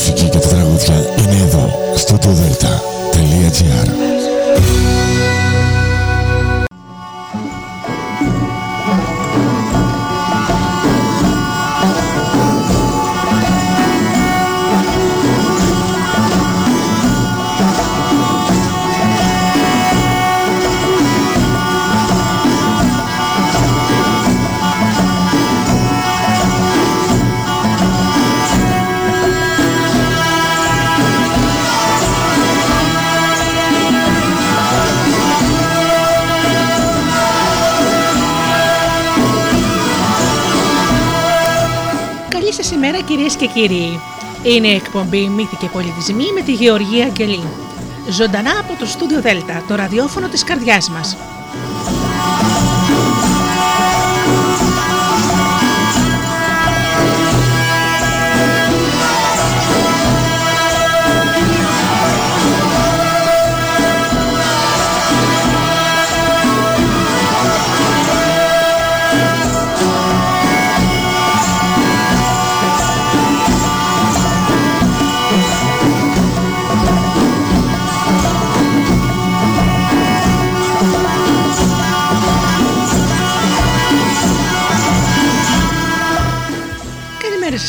μουσική και τα τραγούδια είναι εδώ στο delta.gr κύριοι. Είναι εκπομπή Μύθοι και Πολιτισμοί με τη Γεωργία Αγγελή. Ζωντανά από το στούντιο Δέλτα, το ραδιόφωνο της καρδιάς μας.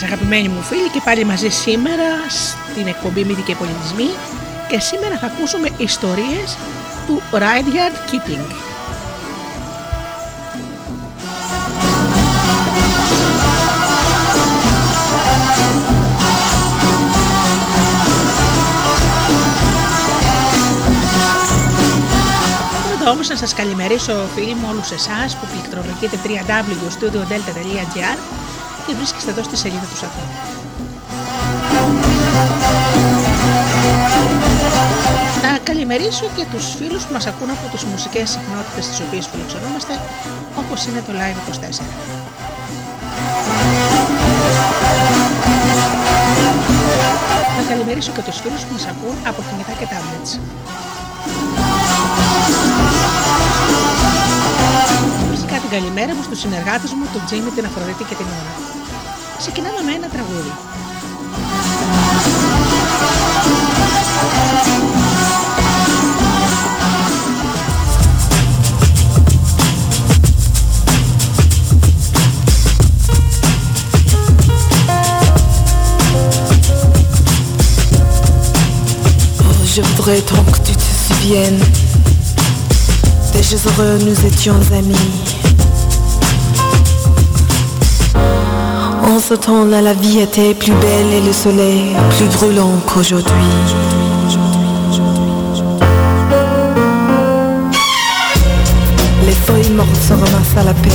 Αγαπημένοι μου φίλοι και πάλι μαζί σήμερα στην εκπομπή Μύθοι και Πολιτισμοί και σήμερα θα ακούσουμε ιστορίες του Rudyard Kipling. όμως να σας καλημερίσω φίλοι μου όλους εσάς που πληκτρολογείτε www.studiodelta.gr και βρίσκεστε εδώ στη σελίδα του σταθμού. Να καλημερίσω και τους φίλους που μας ακούν από τις μουσικές συχνότητες τις οποίες φιλοξενούμαστε, όπως είναι το Live 24. Να καλημερίσω και τους φίλους που μας ακούν από κινητά και tablets. Φυσικά την καλημέρα μου στους συνεργάτες μου, τον Τζίμι, την Αφροδίτη και την Ωρα. Ξεκινάμε με ένα τραγούδι. Je voudrais tant que tu te souviennes Des jours heureux nous étions amis Ce la vie était plus belle et le soleil plus brûlant qu'aujourd'hui. Les feuilles mortes se ramassent à la pelle,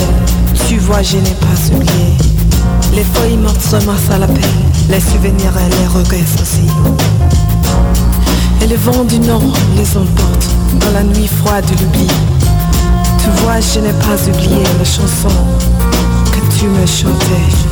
tu vois, je n'ai pas oublié. Les feuilles mortes se ramassent à la pelle, les souvenirs et les regrets aussi. Et le vent du nord les emporte dans la nuit froide de l'oubli. Tu vois, je n'ai pas oublié la chanson que tu me chantais.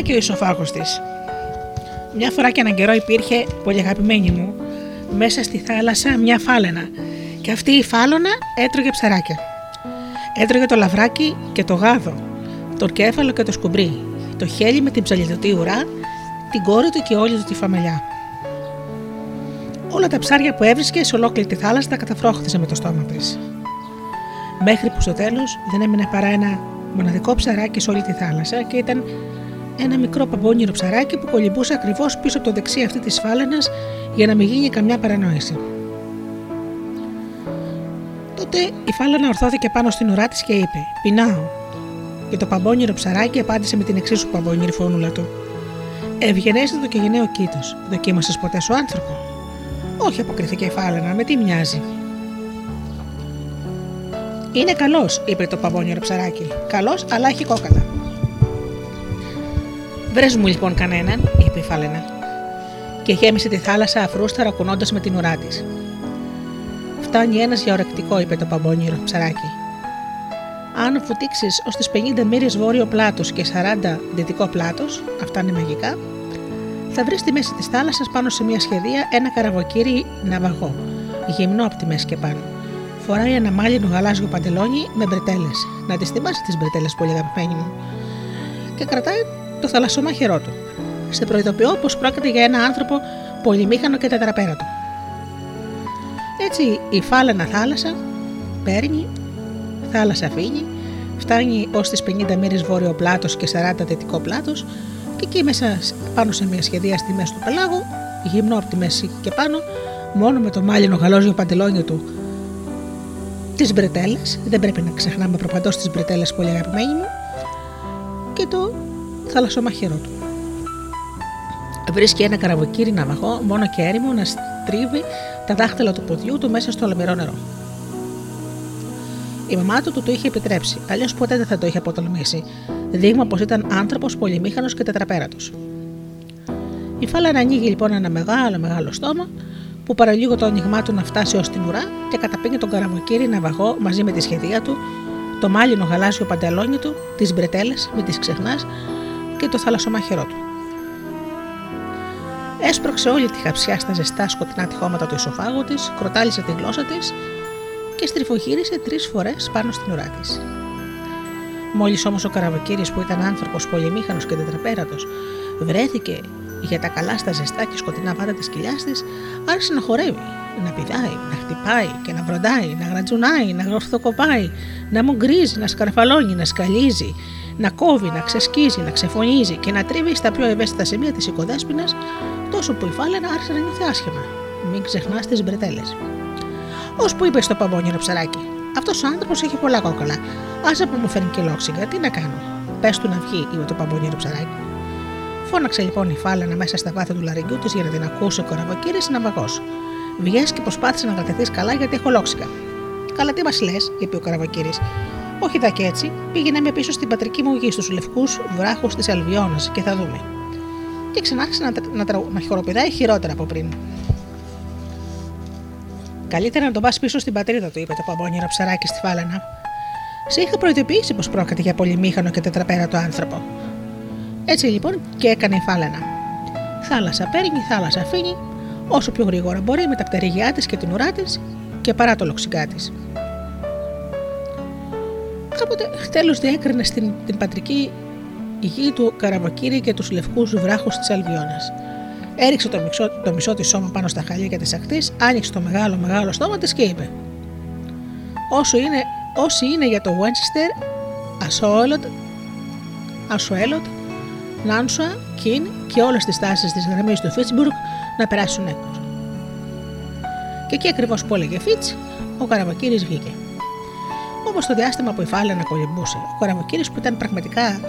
Και ο ισοφάγος της. Μια φορά και έναν καιρό υπήρχε, πολύ αγαπημένη μου, μέσα στη θάλασσα μια φάλαινα και αυτή η φάλωνα έτρωγε ψαράκια. Έτρωγε το λαβράκι και το γάδο, το κέφαλο και το σκουμπρί, το χέλι με την ψαλιδωτή ουρά, την κόρη του και όλη του τη φαμελιά. Όλα τα ψάρια που έβρισκε σε ολόκληρη τη θάλασσα τα καταφρόχθησε με το στόμα της. Μέχρι που στο τέλος δεν έμεινε παρά ένα μοναδικό ψαράκι σε όλη τη θάλασσα και ήταν ένα μικρό παμπώνυρο ψαράκι που κολυμπούσε ακριβώς πίσω από το δεξί αυτή της φάλαινας για να μην γίνει καμιά παρανόηση. Τότε η φάλαινα ορθώθηκε πάνω στην ουρά της και είπε: Πεινάω. Και το παμπώνυρο ψαράκι απάντησε με την εξίσου παμπώνυρη φωνούλα του. Ευγενέστατο και γενναίο κήτο. Δοκίμασες ποτέ σου άνθρωπο. Όχι, αποκριθήκε η φάλαινα, με τι μοιάζει. Είναι καλός, είπε το παμπώνυρο ψαράκι. Καλός, αλλά έχει κόκαλα. Βρες μου λοιπόν κανέναν, είπε η Φάλαινα. Και γέμισε τη θάλασσα αφρούσταρα κουνώντας με την ουρά της. Φτάνει ένας για ορεκτικό, είπε το παμπόνιρο ψαράκι. Αν βουτήξεις ως τις 50 μοίρες βόρειο πλάτος και 40 δυτικό πλάτος, αυτά είναι μαγικά, θα βρεις στη μέση της θάλασσας πάνω σε μια σχεδία ένα καραβοκύρι ναυαγό, γυμνό από τη μέση και πάνω. Φοράει ένα μάλινο γαλάζιο παντελόνι με μπρετέλε. Να τις θυμάσαι τις μπρετέλε, πολύ αγαπημένη μου. Και κρατάει το θαλασσομάχαιρό του. Σε προειδοποιώ πως πρόκειται για ένα άνθρωπο πολυμήχανο και τετραπέρατο. Έτσι η φάλαινα θάλασσα παίρνει, θάλασσα αφήνει, φτάνει ως τις 50 μοίρες βόρειο πλάτος και 40 δυτικό πλάτος και εκεί μέσα πάνω σε μια σχεδία στη μέση του πελάγου, γυμνό από τη μέση και πάνω, μόνο με το μάλινο γαλόζιο παντελόνιο του τι μπρετέλε, δεν πρέπει να ξεχνάμε προπαντός τις μπρετέλες πολύ αγαπημένοι μου, και το θαλασσομαχαιρό του. Βρίσκει ένα καραβοκύρι ναυαγό, μόνο και έρημο, να στρίβει τα δάχτυλα του ποδιού του μέσα στο λαμπερό νερό. Η μαμά του του το είχε επιτρέψει, αλλιώς ποτέ δεν θα το είχε αποτολμήσει, δείγμα πως ήταν άνθρωπος πολυμήχανος και τετραπέρατος. Η φάλα ανοίγει λοιπόν ένα μεγάλο μεγάλο στόμα, που παραλίγο το άνοιγμά του να φτάσει ως την ουρά και καταπίνει τον καραβοκύρι ναυαγό μαζί με τη σχεδία του, το μάλινο γαλάζιο παντελόνι του, τις μπρετέλες, μην τις ξεχνάς, και το θαλασσομάχαιρό του. Έσπρωξε όλη τη χαψιά στα ζεστά σκοτεινά τυχώματα του ισοφάγου της, κροτάλισε τη γλώσσα της και στριφογύρισε τρεις φορές πάνω στην ουρά της. Μόλις όμως ο καραβοκύρης που ήταν άνθρωπος πολυμήχανος και τετραπέρατος βρέθηκε για τα καλά στα ζεστά και σκοτεινά βάτα της κοιλιάς της, άρχισε να χορεύει, να πηδάει, να χτυπάει και να βροντάει, να γρατζουνάει, να γορθοκοπάει, να μουγκρίζει, να σκαρφαλώνει, να σκαλίζει, να κόβει, να ξεσκίζει, να ξεφωνίζει και να τρίβει στα πιο ευαίσθητα σημεία της οικοδέσπινα, τόσο που η φάλαινα άρχισε να νιώθει άσχημα. Μην ξεχνάς τις μπρετέλες. Ώσπου είπε στο παμπόνιρο ψαράκι, Αυτός ο άνθρωπος έχει πολλά κόκκαλα. Άσε που μου φέρνει και λόξιγκα, τι να κάνω; Πες του να βγει, είπε το παμπόνιρο ψαράκι. Φώναξε λοιπόν η φάλαινα μέσα στα βάθη του λαριγκιού της για να την ακούσει ο κοραβοκύρης ναυαγό. Βγες και προσπάθησε να κρατηθεί καλά γιατί έχω λόξιγκα. Καλά, τι μας λες, είπε ο καραβοκύρη. Όχι δα και έτσι, πήγαινε με πίσω στην πατρική μου γη στους λευκούς βράχους της Αλβιώνας και θα δούμε. Και ξανάρχισε να, να, να, να χοροπηδάει χειρότερα από πριν. Καλύτερα να τον πας πίσω στην πατρίδα του, είπε το παμπόνιρο ψαράκι στη φάλαινα. Σε είχα προειδοποιήσει πως πρόκειται για πολυμήχανο και τετραπέρατο άνθρωπο. Έτσι λοιπόν και έκανε η φάλαινα. Θάλασσα παίρνει, θάλασσα αφήνει, όσο πιο γρήγορα μπορεί με τα πτερυγιά της και την ουρά της και παρά το λοξικά της. Κάποτε τέλος διέκρινε στην την πατρική γη του Καραβοκύρη και τους λευκούς βράχους της Αλβιώνας. Έριξε το μισό, το μισό της σώμα πάνω στα χαλίκια της ακτής, άνοιξε το μεγάλο μεγάλο στόμα της και είπε: Όσο είναι, όσοι είναι για το Winchester, Ασόελοτ, Ασοέλοτ, Νάνσουα, Κιν και όλες τις τάσεις της γραμμής του Φίτσμπουργκ να περάσουν έξω. Και εκεί ακριβώς που έλεγε Φίτς, ο Καραβοκύρη βγήκε. Όμω το διάστημα που η φάλαινα κολυμπούσε, ο Καραβοκύρη που ήταν πραγματικά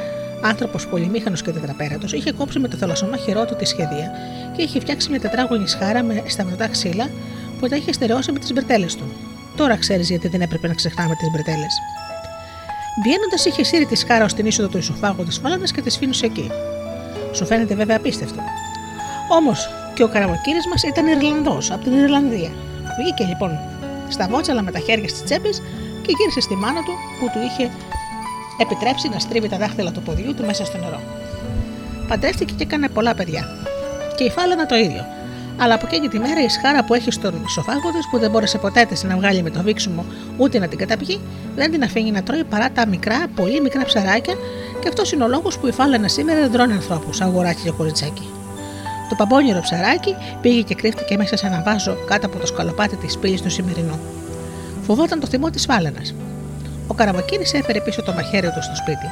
άνθρωπος πολυμήχανος και τετραπέρατος, είχε κόψει με το θαλασσομάχυρό του τη σχεδία και είχε φτιάξει μια τετράγωνη σχάρα με σταυρωτά ξύλα που τα είχε στερεώσει με τις μπρετέλες του. Τώρα ξέρεις γιατί δεν έπρεπε να ξεχνάμε τις μπρετέλες. Βγαίνοντας, είχε σύρει τη σχάρα ω την είσοδο του ισοφάγου της φάλαινας και της σφίνουσε εκεί. Σου φαίνεται βέβαια απίστευτο. Όμως και ο καραβοκύρη μας ήταν Ιρλανδός, από την Ιρλανδία. Βγήκε λοιπόν στα βότσαλα με τα χέρια στις τσέπες και γύρισε στη μάνα του που του είχε επιτρέψει να στρίβει τα δάχτυλα του ποδιού του μέσα στο νερό. Παντρεύτηκε και έκανε πολλά παιδιά. Και η φάλαινα το ίδιο. Αλλά από εκείνη τη μέρα η σχάρα που έχει στον ισοφάγο τη, που δεν μπόρεσε ποτέ της να βγάλει με το βήξιμο ούτε να την καταπιεί, δεν την αφήνει να τρώει παρά τα μικρά, πολύ μικρά ψαράκια, και αυτός είναι ο λόγος που η φάλαινα σήμερα δεν τρώνε ανθρώπους, αγοράκι και κοριτσάκι. Το παμπόνιρο ψαράκι πήγε και κρύφτηκε μέσα σε ένα βάζο κάτω από το σκαλοπάτι της πύλης του σημερινού. Φοβόταν το θυμό της φάλαινα. Ο Καραβακύρη έφερε πίσω το μαχαίρι του στο σπίτι.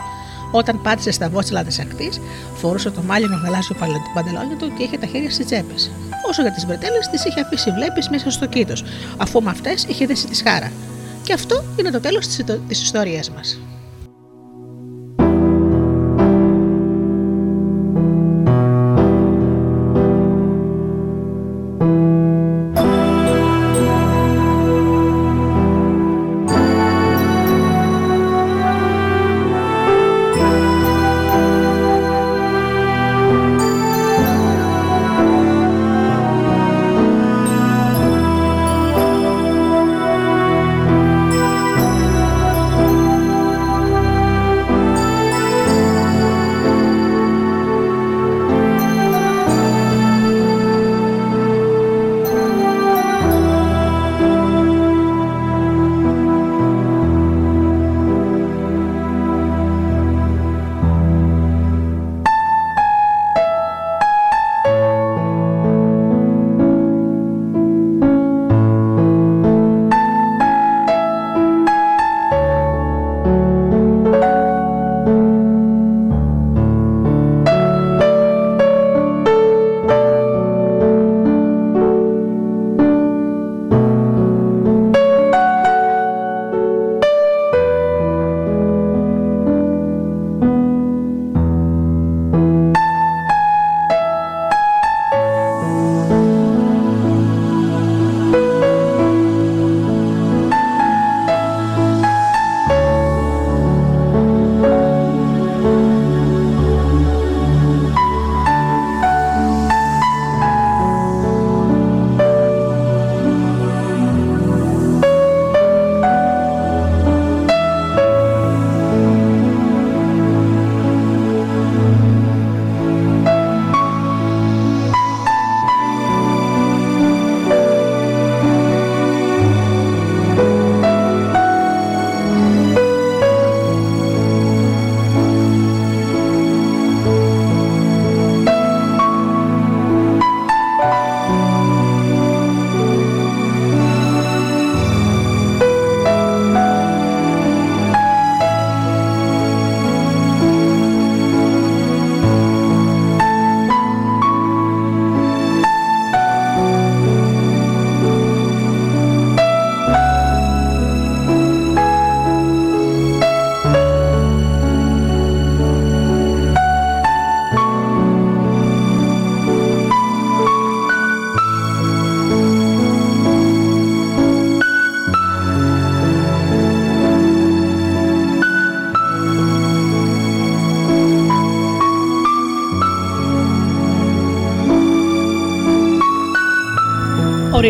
Όταν πάτησε στα βότσαλα της ακτής, φορούσε το μάλινο γαλάζιο παντελόνι του και είχε τα χέρια στις τσέπες. Όσο για τις μπρετέλες, τις είχε αφήσει βλέπεις μέσα στο κήτος, αφού με αυτές είχε δέσει τη σχάρα. Και αυτό είναι το τέλος της ιστορίας μας.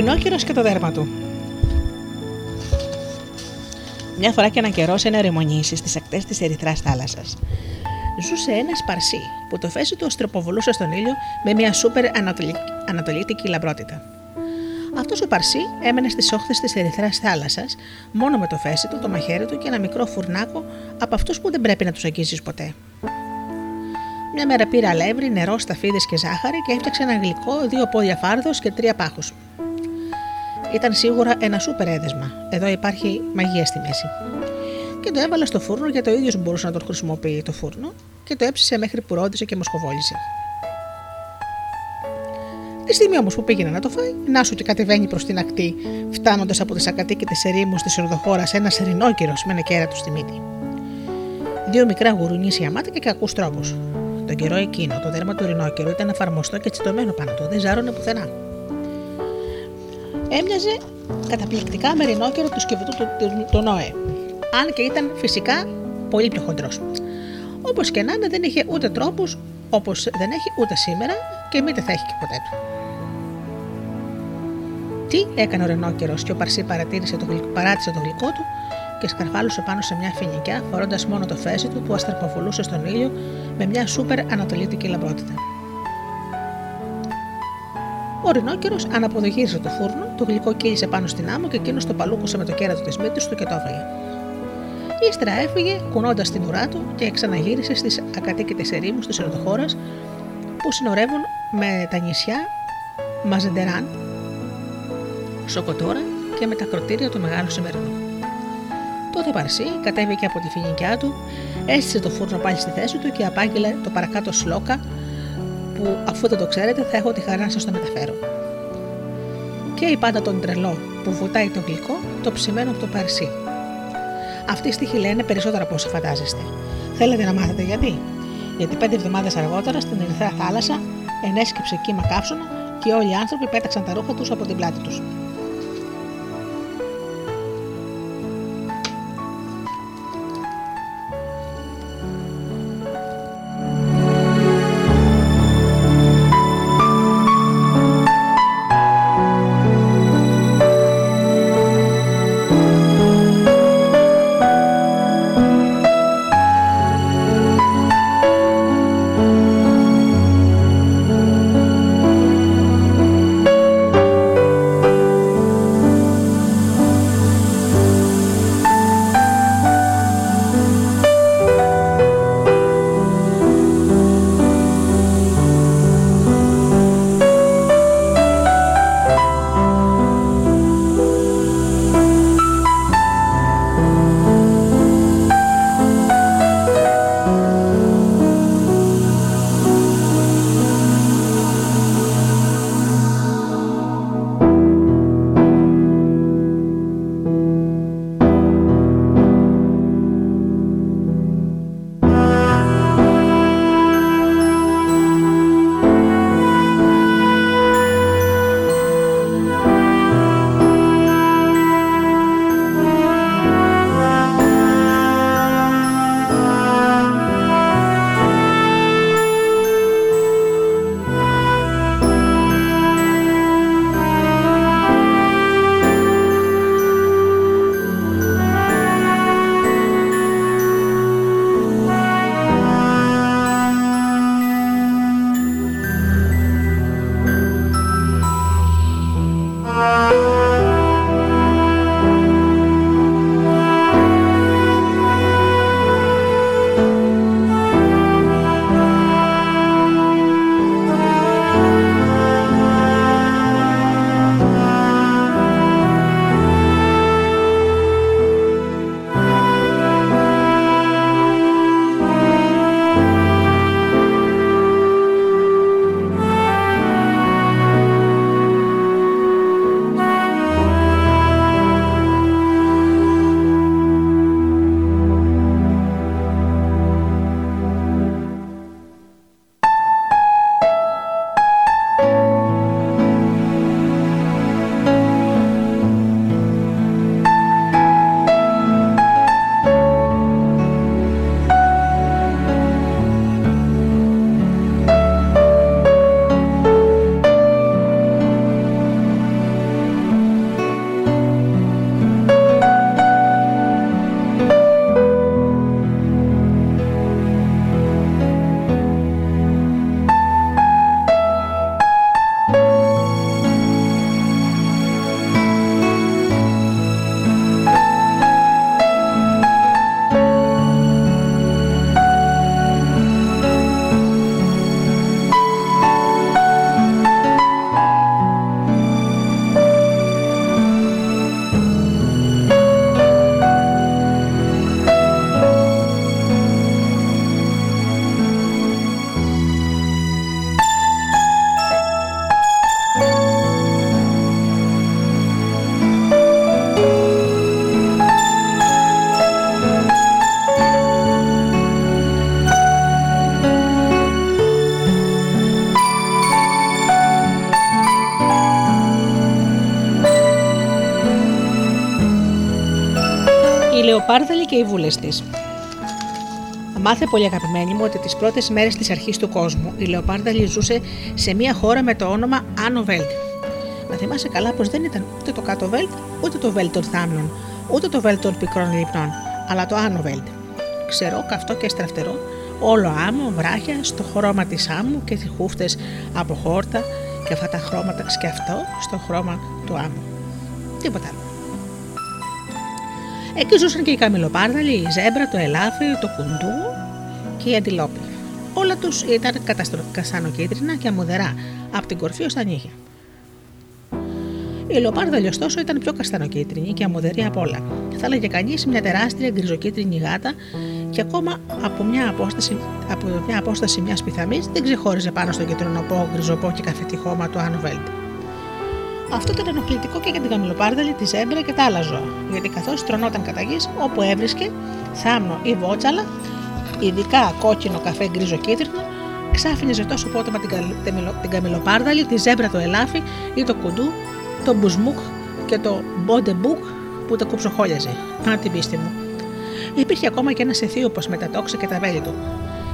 Ορεινόκυρο και το δέρμα του. Μια φορά και έναν καιρό σε ένα ρημονήσι στις ακτές της Ερυθράς θάλασσας. Ζούσε ένας σπαρσί που το φέση του στροποβολούσε στον ήλιο με μια σούπερ ανατολίτικη λαμπρότητα. Αυτός ο Παρσί έμενε στις όχθες της Ερυθράς θάλασσας, μόνο με το φέση του, το μαχαίρι του και ένα μικρό φουρνάκο από αυτούς που δεν πρέπει να τους αγγίζεις ποτέ. Μια μέρα πήρε αλεύρι, νερό, σταφίδες και ζάχαρη και έφτιαξε ένα γλυκό, δύο πόδια φάρδος και τρία πάχους. Ήταν σίγουρα ένα σούπερ έδεσμα. Εδώ υπάρχει μαγεία στη μέση. Και το έβαλε στο φούρνο γιατί ο ίδιος μπορούσε να το χρησιμοποιεί το φούρνο και το έψησε μέχρι που ρόδισε και μοσχοβόλησε. Τη στιγμή όμως που πήγαινε να το φάει, να σου και κατεβαίνει προς την ακτή, φτάνοντας από τις ακατοίκητες ερήμους της Ορδοχώρας ένα ερηνόκυρο με ένα κέρατο στη μύτη. Δύο μικρά γουρουνίσια μάτια και κακούς τρόπους. Τον καιρό εκείνο, το δέρμα του ρινόκερου ήταν εφαρμοστό και τσιτωμένο πάνω του, δεν ζάρωνε πουθενά. Έμοιαζε καταπληκτικά με ρινόκερο του σκευού του, του, του Νόε, αν και ήταν φυσικά πολύ πιο χοντρός. Όπως και να είναι, δεν είχε ούτε τρόπους όπως δεν έχει ούτε σήμερα και μήτε θα έχει και ποτέ του. Τι έκανε ο Ρενόκερο και ο Παρσί παρατήρησε το, παράτησε το γλυκό του και σκαρφάλωσε πάνω σε μια φινικιά, φορώντας μόνο το φέση του που αστραποβολούσε στον ήλιο με μια σούπερ ανατολίτικη λαμπρότητα. Ο Ρινόκερο αναποδογύρισε το φούρνο, το γλυκό κύλησε πάνω στην άμμο και εκείνος το παλούκωσε με το κέρατο της μύτης του και το έφαγε. Ύστερα έφυγε, κουνώντας την ουρά του και ξαναγύρισε στις ακατοίκητες ερήμους της Ερδοχώρα που συνορεύουν με τα νησιά Μαζεντεράν, Σοκοτόρα και με τα κροτήρια του Μεγάλου Σημερινού. Τότε Παρσί κατέβηκε από τη φοινικιά του, έστησε το φούρνο πάλι στη θέση του και απάγγειλε το παρακάτω σλόκα που αφού δεν το ξέρετε θα έχω τη χαρά να σας το μεταφέρω. Και η πάντα τον τρελό που βουτάει το γλυκό, το ψημένο από το Παρσί. Αυτοί οι στίχοι λένε περισσότερα από όσα φαντάζεστε. Θέλετε να μάθετε γιατί; Γιατί πέντε εβδομάδες αργότερα στην Ερυθρά θάλασσα ενέσκυψε κύμα καύσωνα και όλοι οι άνθρωποι πέταξαν τα ρούχα τους από την πλάτη τους. Λεοπάρδαλη και οι βούλες της. Μάθε πολύ αγαπημένη μου ότι τις πρώτες μέρες της αρχής του κόσμου η Λεοπάρδαλη ζούσε σε μια χώρα με το όνομα Άνω Βέλτ. Να θυμάσαι καλά πως δεν ήταν ούτε το κάτω Βέλτ, ούτε το Βέλτ των Θάμνων, ούτε το Βέλτ των Πικρών Λιπνών, αλλά το Άνω Βέλτ. Ξερό, καυτό και στραφτερό, όλο άμμο, βράχια, στο χρώμα της άμμου και τις χούφτες από χόρτα και αυτά τα χρώματα και αυτό στο χρώμα του άμμου. Τίποτα άλλο. Εκεί ζούσαν και οι καμιλοπάρδαλοι, η ζέμπρα, το ελάφι, το κουντού και η αντιλόπη. Όλα τους ήταν καστανοκίτρινα και αμμουδερά, από την κορφή ως τα νύχια. Η λοπάρδαλη, ωστόσο, ήταν πιο καστανοκίτρινη και αμμουδερή από όλα. Θα έλεγε κανείς μια τεράστια γκριζοκίτρινη γάτα και ακόμα από μια απόσταση, από μια απόσταση μιας πιθαμής δεν ξεχώριζε πάνω στο κεντρονοπό, γκριζοπό και καφετή χώμα του Άνω Βέλτ. Αυτό ήταν ενοχλητικό και για την καμηλοπάρδαλη, τη ζέμπρα και τα άλλα ζώα, γιατί καθώς τρυπωνόταν κατά γης, όπου έβρισκε, θάμνο ή βότσαλα, ειδικά κόκκινο καφέ γκρίζο κίτρινο, ξάφνιαζε τόσο απότομα την, την καμηλοπάρδαλη, τη ζέμπρα το ελάφι ή το κουντού, το μπουσμπούκ και το μποντεμπούκ που τα κοψοχόλιαζε. Μα την πίστη μου. Υπήρχε ακόμα και ένας Αιθίοπας με τα τόξα και τα βέλη του.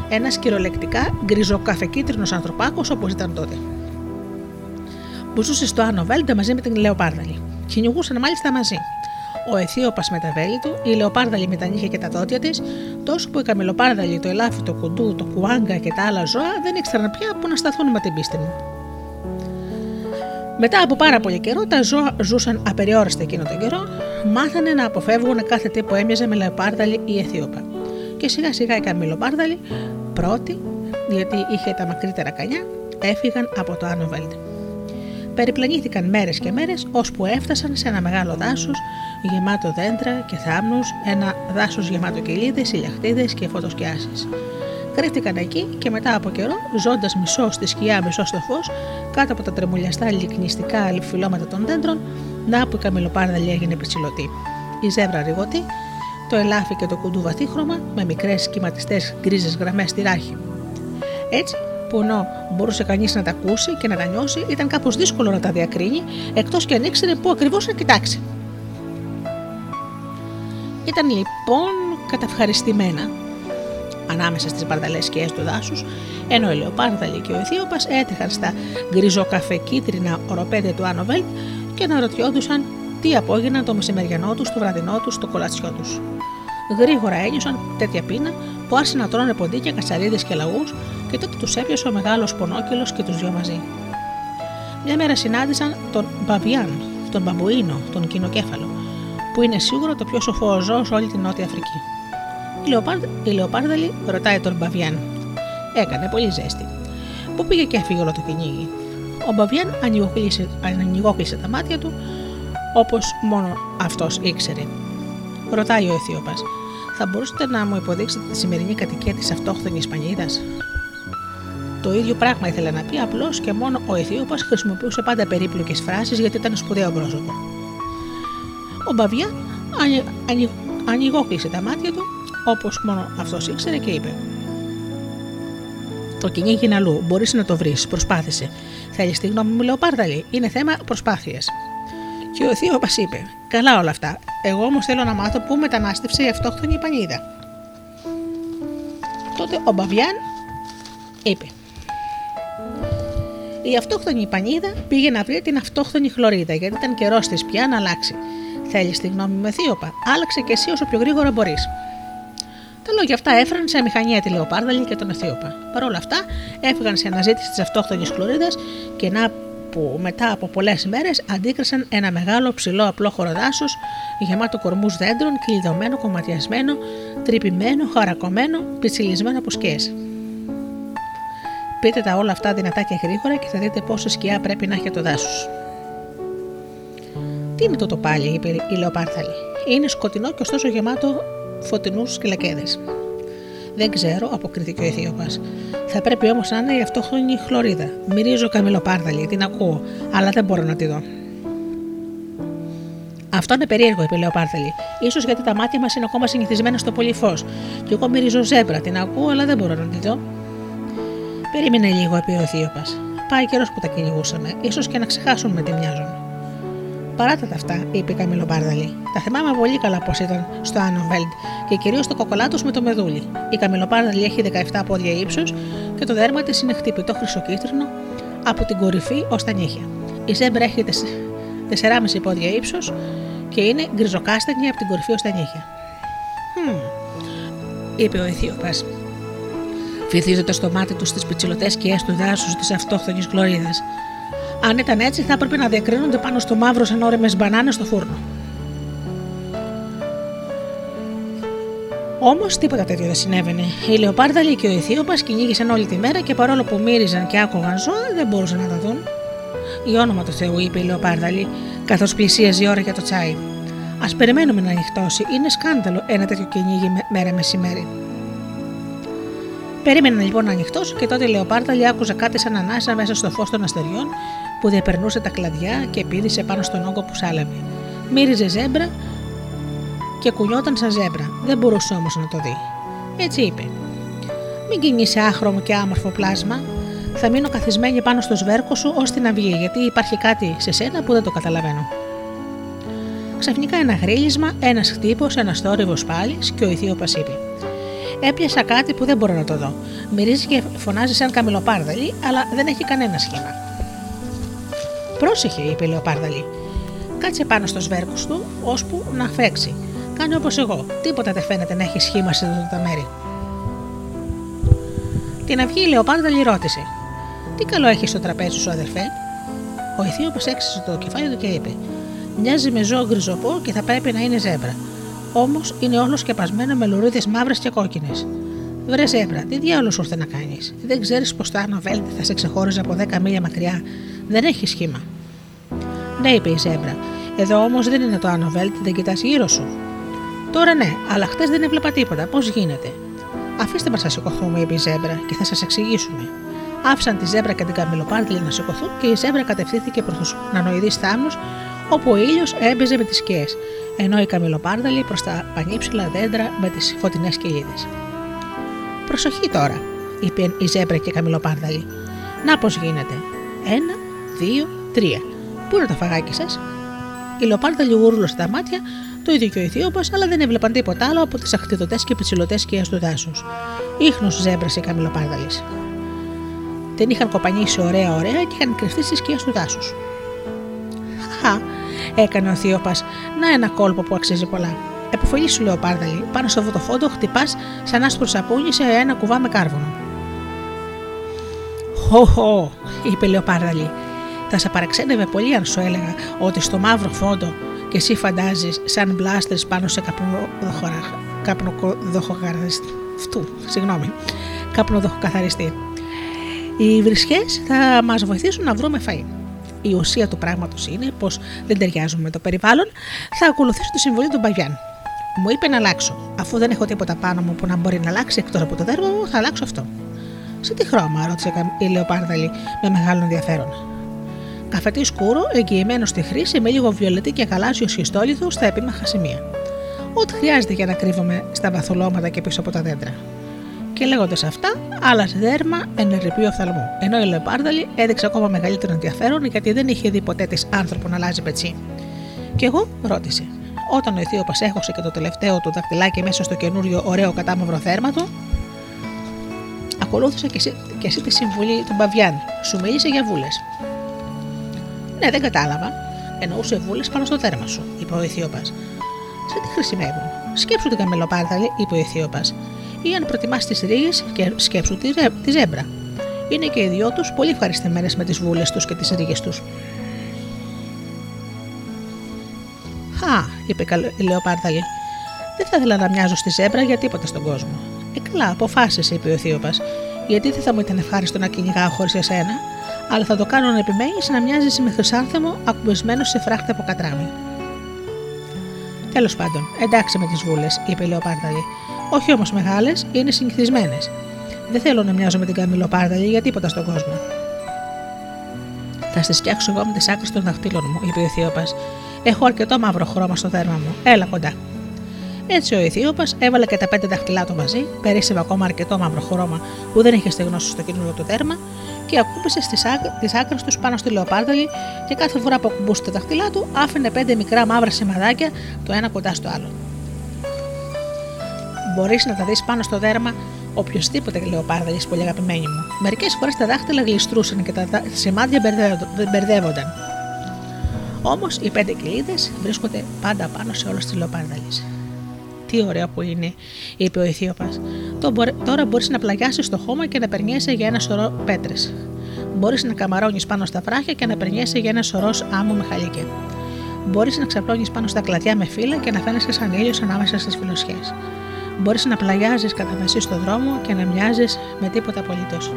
Ένας κυριολεκτικά γκριζοκαφεκίτρινος ανθρωπάκος όπως ήταν τότε. Που ζούσε στο Άνω Βέλντα μαζί με την Λεοπάρδαλη. Κυνηγούσαν μάλιστα μαζί. Ο Αιθίωπας με τα βέλη του, η Λεοπάρδαλη με τα νύχια και τα δόντια της, τόσο που η Καμιλοπάρδαλη, το ελάφι, το κουντού, το κουάγκα και τα άλλα ζώα δεν ήξεραν πια που να σταθούν με την πίστη μου. Μετά από πάρα πολύ καιρό, τα ζώα ζούσαν απεριόριστα εκείνο τον καιρό, μάθανε να αποφεύγουν κάθε τι που έμοιαζε με λεοπάρδαλη ή αιθίωπα. Και σιγά σιγά οι καμιλοπάρδαλοι, πρώτοι, γιατί είχε τα μακρύτερα κανιά, έφυγαν από το Άνω Βέλτ. Περιπλανήθηκαν μέρες και μέρες, ώσπου έφτασαν σε ένα μεγάλο δάσος γεμάτο δέντρα και θάμνους, ένα δάσος γεμάτο κοιλίδε, ηλιαχτίδε και φωτοσκιάσεις. Κρύφτηκαν εκεί και μετά από καιρό, ζώντας μισό στη σκιά, μισό στο φως, κάτω από τα τρεμουλιαστά λυκνιστικά λιφυλώματα των δέντρων, να που η καμιλοπάρδαλη έγινε πετσιλωτή. Η ζεύρα ρηγωτή, το ελάφι και το κουντού βαθύχρωμα, με μικρές σχηματιστές γκρίζες γραμμές στη ράχη. Έτσι, που ενώ μπορούσε κανείς να τα ακούσει και να τα νιώσει, ήταν κάπως δύσκολο να τα διακρίνει, εκτός και αν ήξερε πού ακριβώς να κοιτάξει. Ήταν λοιπόν καταυχαριστημένα ανάμεσα στις μπαρδαλές σκιέ του δάσους, ενώ η Λεοπάρδαλη και ο Αιθίωπα έτρεχαν στα γκριζοκαφεκίτρινα οροπέδια του Άνοβελτ και αναρωτιόντουσαν τι απόγιναν το μεσημεριανό τους, το βραδινό τους, το κολατσιό τους. Γρήγορα ένιωσαν τέτοια πείνα που άρχισαν να τρώνε ποντίκια, κατσαρίδες και λαγούς και τότε τους έπιασε ο μεγάλος πονόκυλος και τους δυο μαζί. Μια μέρα συνάντησαν τον Μπαβιάν, τον Μπαμπουίνο, τον Κοινοκέφαλο, που είναι σίγουρο το πιο σοφό ζώο σε όλη την Νότια Αφρική. Η, Λεοπάρδ, η Λεοπάρδαλη ρωτάει τον Μπαβιάν. Έκανε πολύ ζέστη. Πού πήγε και έφυγε όλο το κυνήγι; Ο Μπαβιάν ανοιγόκλεισε τα μάτια του όπως μόνο αυτός ήξερε. Ρωτάει ο Αιθίωπας, θα μπορούσατε να μου υποδείξετε τη σημερινή κατοικία της αυτόχθονης Πανίδα. Το ίδιο πράγμα ήθελε να πει, απλώς και μόνο ο Αιθίωπας χρησιμοποιούσε πάντα περίπλοκες φράσεις γιατί ήταν σπουδαίο πρόσωπο. Ο Μπαβιάν ανοιγόκλεισε τα μάτια του όπως μόνο αυτός ήξερε και είπε: Το κυνήγι είναι αλλού. Μπορείς να το βρεις. Προσπάθησε. Θέλεις τη γνώμη μου, Λεοπάρδαλη. Είναι θέμα προσπάθειας. Και ο Θείο είπε: Καλά όλα αυτά. Εγώ όμως θέλω να μάθω πού μετανάστευσε η αυτόχθονη πανίδα. Τότε ο Μπαβιάν είπε: Η αυτόχθονη πανίδα πήγε να βρει την αυτόχθονη χλωρίδα γιατί ήταν καιρός της πια να αλλάξει. Θέλεις τη γνώμη μου, Αιθίωπα. Άλλαξε και εσύ όσο πιο γρήγορα μπορείς. Τα λόγια αυτά έφεραν σε μηχανία τη Λεοπάρδαλη και τον Αιθίωπα. Παρ' όλα αυτά έφυγαν σε αναζήτηση της αυτόχθονης χλωρίδας και να που μετά από πολλές μέρες αντίκρισαν ένα μεγάλο ψηλό απλόχωρο δάσο γεμάτο κορμούς δέντρων, κλειδωμένο, κομματιασμένο, τρυπημένο, χαρακωμένο, πιτσιλισμένο από σκιέ. Πείτε τα όλα αυτά δυνατά και γρήγορα και θα δείτε πόσο σκιά πρέπει να έχει το δάσος. Τι είναι το πάλι, είπε η Λεοπάρθαλη. Είναι σκοτεινό και ωστόσο γεμάτο φωτεινούς σκυλακέδες. Δεν ξέρω, αποκρίθηκε ο Αιθίωπας. Θα πρέπει όμως να είναι η αυτόχρονη χλωρίδα. Μυρίζω καμιλοπάρδαλη, την ακούω, αλλά δεν μπορώ να τη δω. Αυτό είναι περίεργο, είπε Λεοπάρδαλη. σω γιατί τα μάτια μας είναι ακόμα συνηθισμένα στο πολύ φω. Και εγώ μυρίζω ζέμπρα, την ακούω, αλλά δεν μπορώ να τη δω. Περίμενε λίγο, είπε ο Θείωπας. Πάει καιρός που τα κυνηγούσαμε, ίσως και να ξεχάσουν με τι μοιάζουν. Παράτα τα αυτά, είπε η Καμιλοπάρδαλη. Τα θυμάμαι πολύ καλά πώς ήταν στο Άνοβελντ και κυρίως το κοκολάτος με το μεδούλι. Η Καμιλοπάρδαλη έχει 17 πόδια ύψου και το δέρμα της είναι χτυπητό χρυσοκίτρινο από την κορυφή ως τα νύχια. Η ζέμπρα έχει 4,5 πόδια ύψος και είναι γκριζοκάστανη από την κορυφή ως τα νύχια. Hm, είπε ο Αιθίωπα, βυθίζοντα το μάτι τους στι πιτσιλωτές σκιές του δάσους της αυτόχθονη γλωρίδα. Αν ήταν έτσι, θα έπρεπε να διακρίνονται πάνω στο μαύρο σαν όρεμες μπανάνες στο φούρνο. Όμως τίποτα τέτοιο δεν συνέβαινε. Οι Λεοπάρδαλοι και ο Ιθίωπα κυνήγησαν όλη τη μέρα και παρόλο που μύριζαν και άκουγαν ζώα, δεν μπορούσαν να τα δουν. Η όνομα του Θεού, είπε η Λεοπάρδαλη, καθώς πλησίαζε η ώρα για το τσάι. Α περιμένουμε να ανοιχτώσει. Είναι σκάνδαλο ένα τέτοιο κυνήγι μέρα μεσημέρι. Περίμενε λοιπόν να ανοιχτώσει και τότε η Λεοπάρδαλη άκουζε κάτι σαν ανάσα μέσα στο φως των αστεριών που διαπερνούσε τα κλαδιά και πήδησε πάνω στον όγκο που σάλευε. Μύριζε ζέμπρα και κουνιόταν σαν ζέμπρα. Δεν μπορούσε όμως να το δει. Έτσι είπε: Μην κινείσαι άχρωμο και άμορφο πλάσμα. Θα μείνω καθισμένη πάνω στο σβέρκο σου ώστε να βγει, γιατί υπάρχει κάτι σε σένα που δεν το καταλαβαίνω. Ξαφνικά ένα γρίλισμα, ένας χτύπος, ένας θόρυβος πάλι και ο ηθίωπα είπε: Έπιασα κάτι που δεν μπορώ να το δω. Μυρίζει και φωνάζει σαν καμιλοπάρδαλη, αλλά δεν έχει κανένα σχήμα. Πρόσεχε, είπε η Λεοπάρδαλη. Κάτσε πάνω στο σβέρκος του, ώσπου να φέξει. Κάνει όπως εγώ. Τίποτα δεν φαίνεται να έχει σχήμα σε αυτά τα μέρη. Την αυγή η Λεοπάρδαλη ρώτησε: Τι καλό έχει στο τραπέζι σου, αδερφέ; Ο Ιθίωπος έξισε το κεφάλι του και είπε: Μοιάζει με ζώο γκριζοπό και θα πρέπει να είναι ζέμπρα. Όμως είναι όλο σκεπασμένο με λουρίδε μαύρες και κόκκινες. Βρε ζέμπρα, τι διάλογο σου ήρθε να κάνεις; Δεν ξέρεις πως το Άνω Βέλτη θα σε ξεχώριζε από 10 μίλια μακριά; Δεν έχει σχήμα. Ναι, είπε η ζέμπρα. Εδώ όμως δεν είναι το Άνω Βέλτη, δεν κοιτάς γύρω σου. Τώρα ναι, αλλά χτες δεν έβλεπα τίποτα. Πώς γίνεται; Αφήστε μας να σηκωθούμε, είπε η ζέμπρα, και θα σας εξηγήσουμε. Άφησαν τη ζέμπρα και την καμιλοπάρτιλη να σηκωθούν και η ζέμπρα κατευθύνθηκε προς τους νανοειδείς θάμνους, όπου ο ήλιος έμπαιζε με τις σκιές, ενώ η καμιλοπάρδαλη προς τα πανύψηλα δέντρα με τις φωτεινές κοιλίδε. Προσοχή τώρα, είπε η ζέμπρα και η καμιλοπάρδαλη. Να πώς γίνεται. Ένα, δύο, τρία. Πού είναι το φαγάκι σας; Η λοπάρδαλη γούρλωσε τα μάτια, το ίδιο και ο Αιθίωπα, αλλά δεν έβλεπαν τίποτα άλλο από τις αχτιδωτέ και πιτσιλωτές σκιές του δάσους. Ήχνο ζέμπρας η καμιλοπάρδαλη. Την είχαν κοπανίσει ωραία ωραία και είχαν κρυφτεί στις σκιές του δάσους. Χαχά, έκανε ο Θείοπα, να ένα κόλπο που αξίζει πολλά. Εποφολή σου, λέω Πάρδαλη, πάνω στο βοτοφόντο χτυπάς σαν άσπρο σαπούνι σε ένα κουβά με κάρβουνο. Χω, είπε Λεοπάρδαλη. Θα σε παραξένευε πολύ αν σου έλεγα ότι στο μαύρο φόντο και εσύ φαντάζεις σαν μπλάστερς πάνω σε καπνοδοχοκαθαριστή. Φτού, συγγνώμη. Καπνοδοχοκαθαριστή. Οι βρισχές θα μας βοηθήσουν να βρούμε φαΐ η ουσία του πράγματος είναι πως δεν ταιριάζουμε με το περιβάλλον, θα ακολουθήσω τη συμβολή του Μπαγιάν. Μου είπε να αλλάξω. Αφού δεν έχω τίποτα πάνω μου που να μπορεί να αλλάξει εκτός από το δέρμα μου, θα αλλάξω αυτό. Σε τι χρώμα, ρώτησε η Λεοπάρδαλη με μεγάλο ενδιαφέρον. Καφετή σκούρο, εγγυημένο στη χρήση με λίγο βιολετή και γαλάζιος σχιστόλιθο στα επίμαχα σημεία. Ό,τι χρειάζεται για να κρύβομαι στα βαθολώματα και πίσω από τα δέντρα και λέγοντας αυτά, άλλασε δέρμα ενεργοποιεί οφθαλμού, ενώ η Λεπάρδαλη έδειξε ακόμα μεγαλύτερο ενδιαφέρον γιατί δεν είχε δει ποτέ της άνθρωπο να αλλάζει πετσί. Και εγώ ρώτησε. Όταν ο Αιθίωπας έχωσε και το τελευταίο του δακτυλάκι μέσα στο καινούριο ωραίο κατάμαυρο θέρμα του, ακολούθησε και εσύ, και εσύ τη συμβουλή του Μπαβιάν. Σου μίλησε για βούλες. Ναι, δεν κατάλαβα. Εννοούσε βούλες πάνω στο θέρμα σου, είπε ο Αιθίωπας. Σε τι χρησιμεύουν; Σκέψου την καμελοπάρδαλη, είπε ο Αιθίωπας ή αν προτιμάς τις ρίγε και σκέψου τη, τη ζέμπρα. Είναι και οι δυο τους πολύ ευχαριστημένες με τις βούλες τους και τις ρίγε τους. Χα, είπε η Λεοπάρδαλη. Δεν θα ήθελα να μοιάζω στη ζέμπρα για τίποτα στον κόσμο. Ε, καλά, αποφάσισε, είπε ο Θείοπα, γιατί δεν θα μου ήταν ευχάριστο να κυνηγάω χωρίς εσένα, αλλά θα το κάνω να επιμένεις να μοιάζεις με χρυσάνθεμο ακουμπισμένο σε φράχτη από κατράμι. Τέλος πάντων, εντάξει με τις βούλες, είπε η Λεοπάρδαλη. Όχι όμως μεγάλες, είναι συνηθισμένες. Δεν θέλω να μοιάζω με την καμιλοπάρδαλη για τίποτα στον κόσμο. Θα σε φτιάξω εγώ με τις άκρες των δαχτύλων μου, είπε ο Θείοπα. Έχω αρκετό μαύρο χρώμα στο δέρμα μου. Έλα κοντά. Έτσι ο Αιθίωπα έβαλε και τα πέντε δαχτυλά του μαζί, περίσσευε ακόμα αρκετό μαύρο χρώμα που δεν είχε στεγνώσει στο καινούριο του τέρμα και ακούμπησε τις άκρες τους πάνω στη λεοπάρδαλη και κάθε φορά που ακουμπούσε τα δαχτυλά του άφηνε πέντε μικρά μαύρα σημαδάκια το ένα κοντά στο άλλο. Μπορείς να τα δεις πάνω στο δέρμα οποιοδήποτε λεοπάρδαλη πολύ αγαπημένη μου. Μερικές φορές τα δάχτυλα γλιστρούσαν και τα σημάδια μπερδεύονταν. Όμως οι πέντε κοιλίδες βρίσκονται πάντα πάνω σε όλες τις λεοπάρδαλες. Τι ωραίο που είναι, είπε ο Ιθίωπας. Τώρα μπορείς να πλαγιάσεις το χώμα και να περνιέσαι για ένα σωρό πέτρες. Μπορείς να καμαρώνεις πάνω στα βράχια και να περνιέσαι για ένα σωρό άμμο με χαλίκια. Μπορείς να ξαπλώνεις πάνω στα κλαδιά με φύλλα και να φαίνεσαι σαν ήλιος ανάμεσα στις φιλοσιές. Μπορείς να πλαγιάζεις κατά μεσή στο δρόμο και να μοιάζεις με τίποτα απολύτως.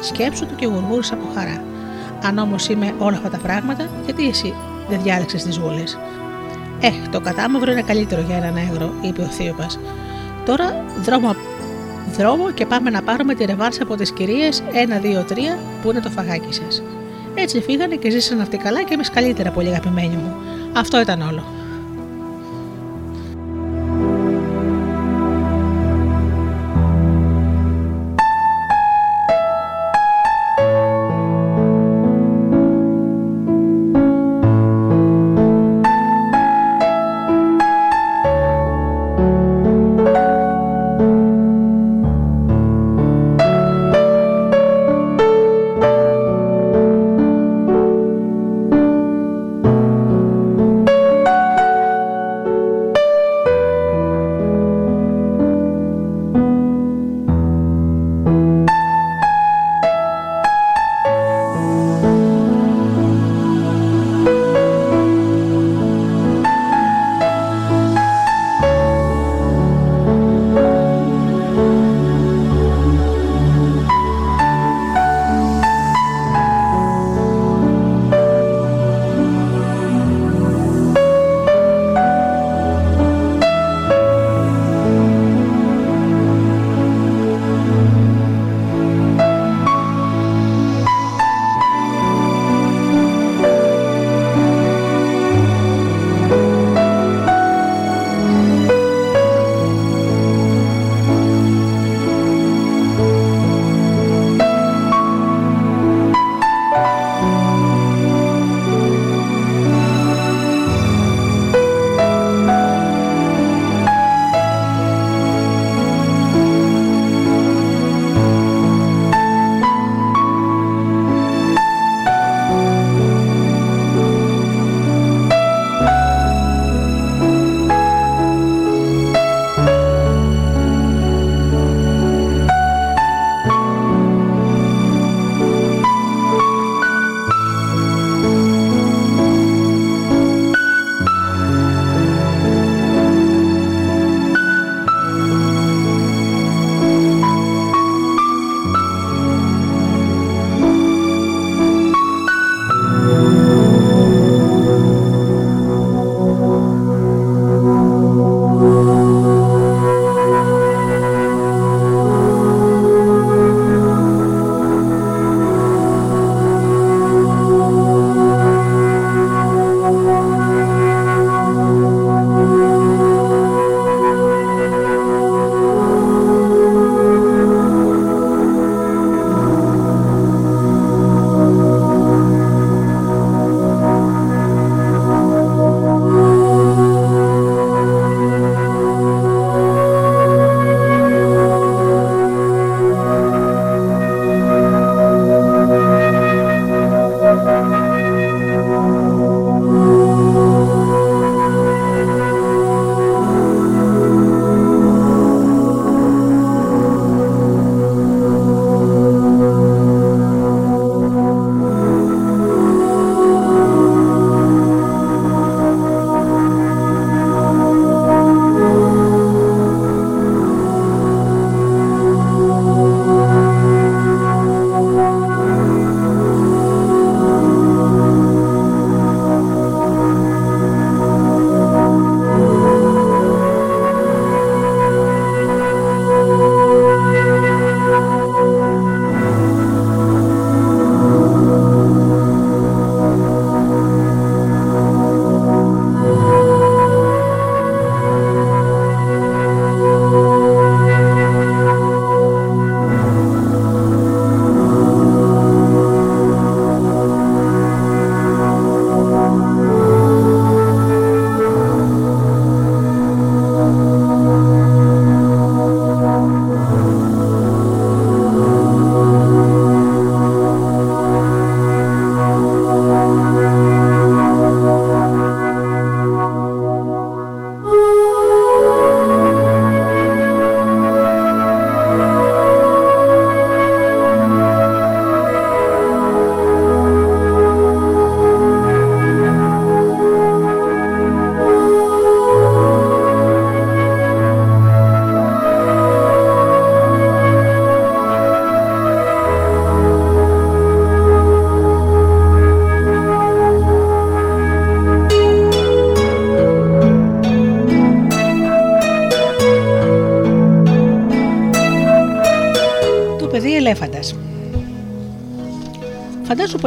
Σκέψου του και γουργούρουσα από χαρά. Αν όμως είμαι όλα αυτά τα πράγματα, γιατί εσύ δεν διάλεξες τις βουλέ. Ε, το κατάμαυρο είναι καλύτερο για έναν έγρο, είπε ο Θείοπα. Τώρα δρόμο, δρόμο και πάμε να πάρουμε τη ρεβάνσα από τις κυρίες 1, 2, 3 που είναι το φαγάκι σας. Έτσι φύγανε και ζήσαν αυτοί καλά και εμείς καλύτερα, πολύ αγαπημένοι μου. Αυτό ήταν όλο.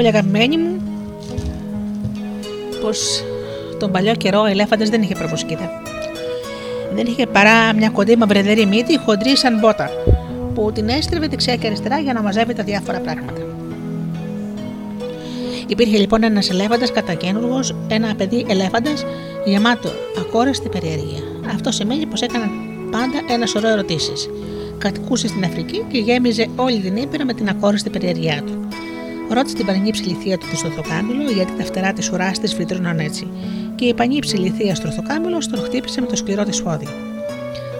Πολύ αγαπημένη μου πως τον παλιό καιρό ο ελέφαντας δεν είχε προποσκήτα. Δεν είχε παρά μια κοντή μαυρεδερή μύτη, χοντρή σαν μπότα, που την έστρεβε δεξιά και αριστερά για να μαζεύει τα διάφορα πράγματα. Υπήρχε λοιπόν ένας ελέφαντας κατακένουργο, ένα παιδί ελέφαντας γεμάτο ακόρεστη περιέργεια. Αυτό σημαίνει πως έκανε πάντα ένα σωρό ερωτήσεις. Κατοικούσε στην Αφρική και γέμιζε όλη την Ήπειρο με την ακόρεστη περιέργειά του. Ρώτησε την πανύψηλη θεία του στο θοκάμιλο γιατί τα φτερά της ουράς της φυτρώναν έτσι. Και η πανύψηλη θεία στο θοκάμιλο τον χτύπησε με το σκληρό της πόδι.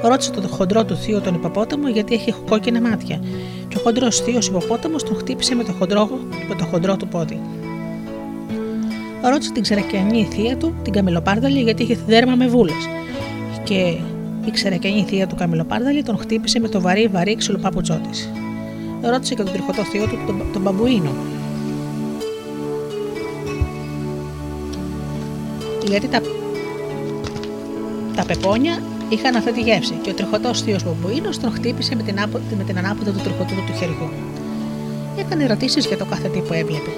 Ρώτησε τον χοντρό του θείο τον υποπόταμο γιατί έχει κόκκινα μάτια. Και ο χοντρός θείο υποπόταμος τον χτύπησε με το χοντρό, με το χοντρό του πόδι. Ρώτησε την ξερακιανή θεία του, την Καμιλοπάρδαλη, γιατί είχε δέρμα με βούλες. Και η ξερακιανή θεία του Καμιλοπάρδαλη τον χτύπησε με το βαρύ βαρύ ξυλοπάπουτσό της. Ρώτησε και τον τριχωτό θείο του, τον, τον μπαμπουίνο. Γιατί τα, τα πεπόνια είχαν αυτή τη γεύση και ο τριχωτός θείος μπαμπουίνο τον χτύπησε με την, άπο, με την ανάποδα του τριχωτού του χεριού. Έκανε ερωτήσεις για το κάθε τι που έβλεπε.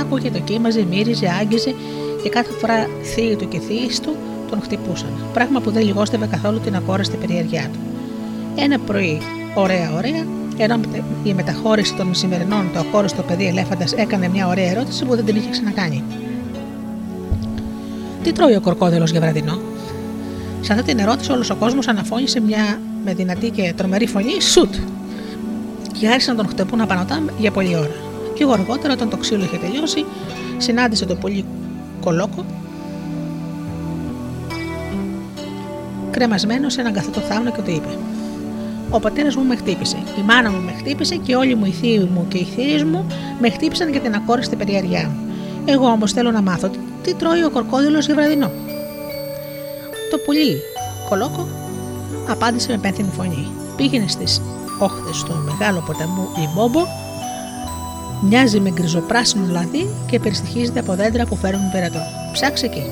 Άκουγε, το κοίμαζε, μύριζε, άγγιζε και κάθε φορά θείοι του και θείε του τον χτυπούσαν. Πράγμα που δεν λιγόστευε καθόλου την ακόρεστη περιέργειά του. Ένα πρωί, ωραία, ωραία, ενώ η μεταχώρηση των σημερινών το ακόριστο παιδί ελέφαντας έκανε μια ωραία ερώτηση που δεν την είχε ξανακάνει. Τι τρώει ο κορκόδηλος για βραδινό; Σε αυτή την ερώτηση όλος ο κόσμος αναφώνησε μια με δυνατή και τρομερή φωνή σουτ. Και άρχισαν να τον χτυπούν απανωτά για πολλή ώρα. Λίγο αργότερα, όταν το ξύλο είχε τελειώσει, συνάντησε τον πολύ κολόκο κρεμασμένο σε έναν καθετό θάμνο και του είπε: Ο πατέρας μου με χτύπησε, η μάνα μου με χτύπησε και όλοι μου οι θείοι μου και οι θείε μου με χτύπησαν για την ακόριστη περιέργειά μου. Εγώ όμως θέλω να μάθω τι τρώει ο κορκόδηλο για βραδινό; Το πουλί κολόκο απάντησε με πένθυμη φωνή. Πήγαινε στις όχθες του μεγάλου ποταμού Λιμπόμπο Μοιάζει με γκριζοπράσινο λαδί και περιστοιχίζεται από δέντρα που φέρνουν περατό. Ψάξε εκεί.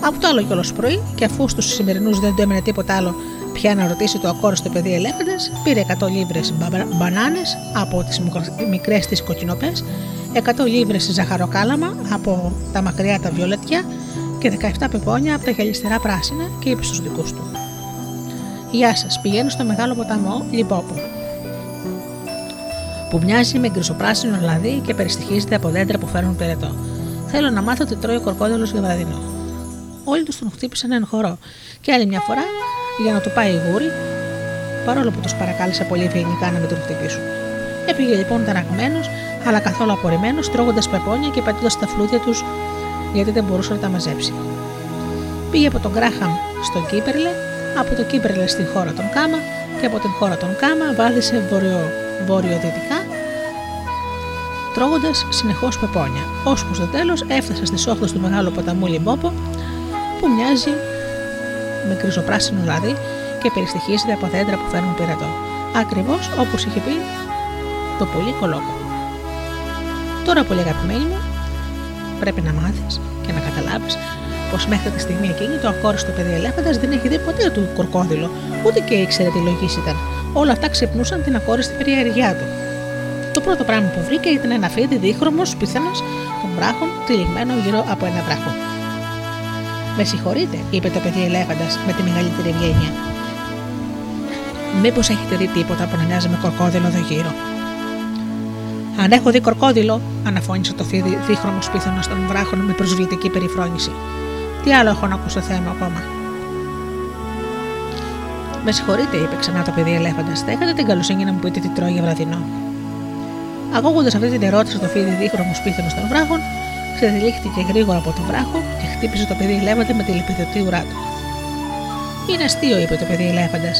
Από το άλλο κιόλας πρωί, και αφού στους σημερινούς δεν του έμενε τίποτα άλλο πια να ρωτήσει το ακόριστο παιδί ελέφαντας, πήρε 100 λίβρες μπανάνες από τις μικρές της κοκκινοπές, 100 λίβρες ζαχαροκάλαμα από τα μακριά τα βιολετιά και 17 πεπόνια από τα γυαλιστερά πράσινα και είπε στους δικούς του. Γεια σας, πηγαίνω στο μεγάλο ποταμό Λιμπόπο που μοιάζει με γκρισοπράσινο λαδί και περιστοιχίζεται από δέντρα που φέρνουν πυρετό. Θέλω να μάθω τι τρώει ο κορκόδελο για βραδινό. Όλοι τους τον χτύπησαν έναν χορό και άλλη μια φορά για να του πάει η γούρη, παρόλο που τους παρακάλεσε πολύ ευγενικά να μην τον χτυπήσουν. Έπηγε λοιπόν ταραγμένος, αλλά καθόλου απορριμμένος, τρώγοντας πεπόνια και πατώντας τα φλούδια τους γιατί δεν μπορούσε να τα μαζέψει. Πήγε από τον Γκράχαμ στον Κύπερλε, από το Κύπερλε στη χώρα των Κάμα και από την χώρα των Κάμα βάδισε βορειοδυτικά τρώγοντας συνεχώς πεπόνια, ώσπου στο τέλος έφτασε στις όχθες του μεγάλου ποταμού Λιμπόπο που μοιάζει με κρυζοπράσινο λάδι και περιστοιχίζεται από δέντρα που φέρνουν πειρατό. Ακριβώς όπως είχε πει το πολύ κολόκο. Τώρα, πολύ αγαπημένοι μου, πρέπει να μάθεις και να καταλάβεις πως μέχρι τη στιγμή εκείνη το ακόριστο παιδί ελέφαντας δεν έχει δει ποτέ του κορκόδηλο, ούτε και ήξερε τι λογή ήταν. Όλα αυτά ξυπνούσαν την ακόριστη περιέργειά του. Το πρώτο πράγμα που βρήκε ήταν ένα φίδι δίχρωμος πιθανό των βράχων τυλιγμένο γύρω από ένα βράχο. Με συγχωρείτε, είπε το παιδί ελέφαντας με τη μεγαλύτερη ευγένεια. Μήπως έχετε δει τίποτα που να μοιάζει με κορκόδιλο εδώ γύρω; Αν έχω δει κορκόδιλο, αναφώνησε το φίδι δίχρωμος πίθανο των βράχων με προσβλητική περιφρόνηση. Τι άλλο έχω να ακούσω θέμα ακόμα; Με συγχωρείτε, είπε ξανά το παιδί ελέφαντα. Θα είχατε την καλοσύνη να μου πείτε τι τρώει για βραδινό. Ακούγοντα αυτή την ερώτηση, το φίδι δίχρωμος πίθανο των βράχων, ξεδιλήχθηκε γρήγορα από τον βράχο και χτύπησε το παιδί ελέφαντα με τη λυπηδωτή ουρά του. Είναι αστείο, είπε το παιδί ελέφαντα.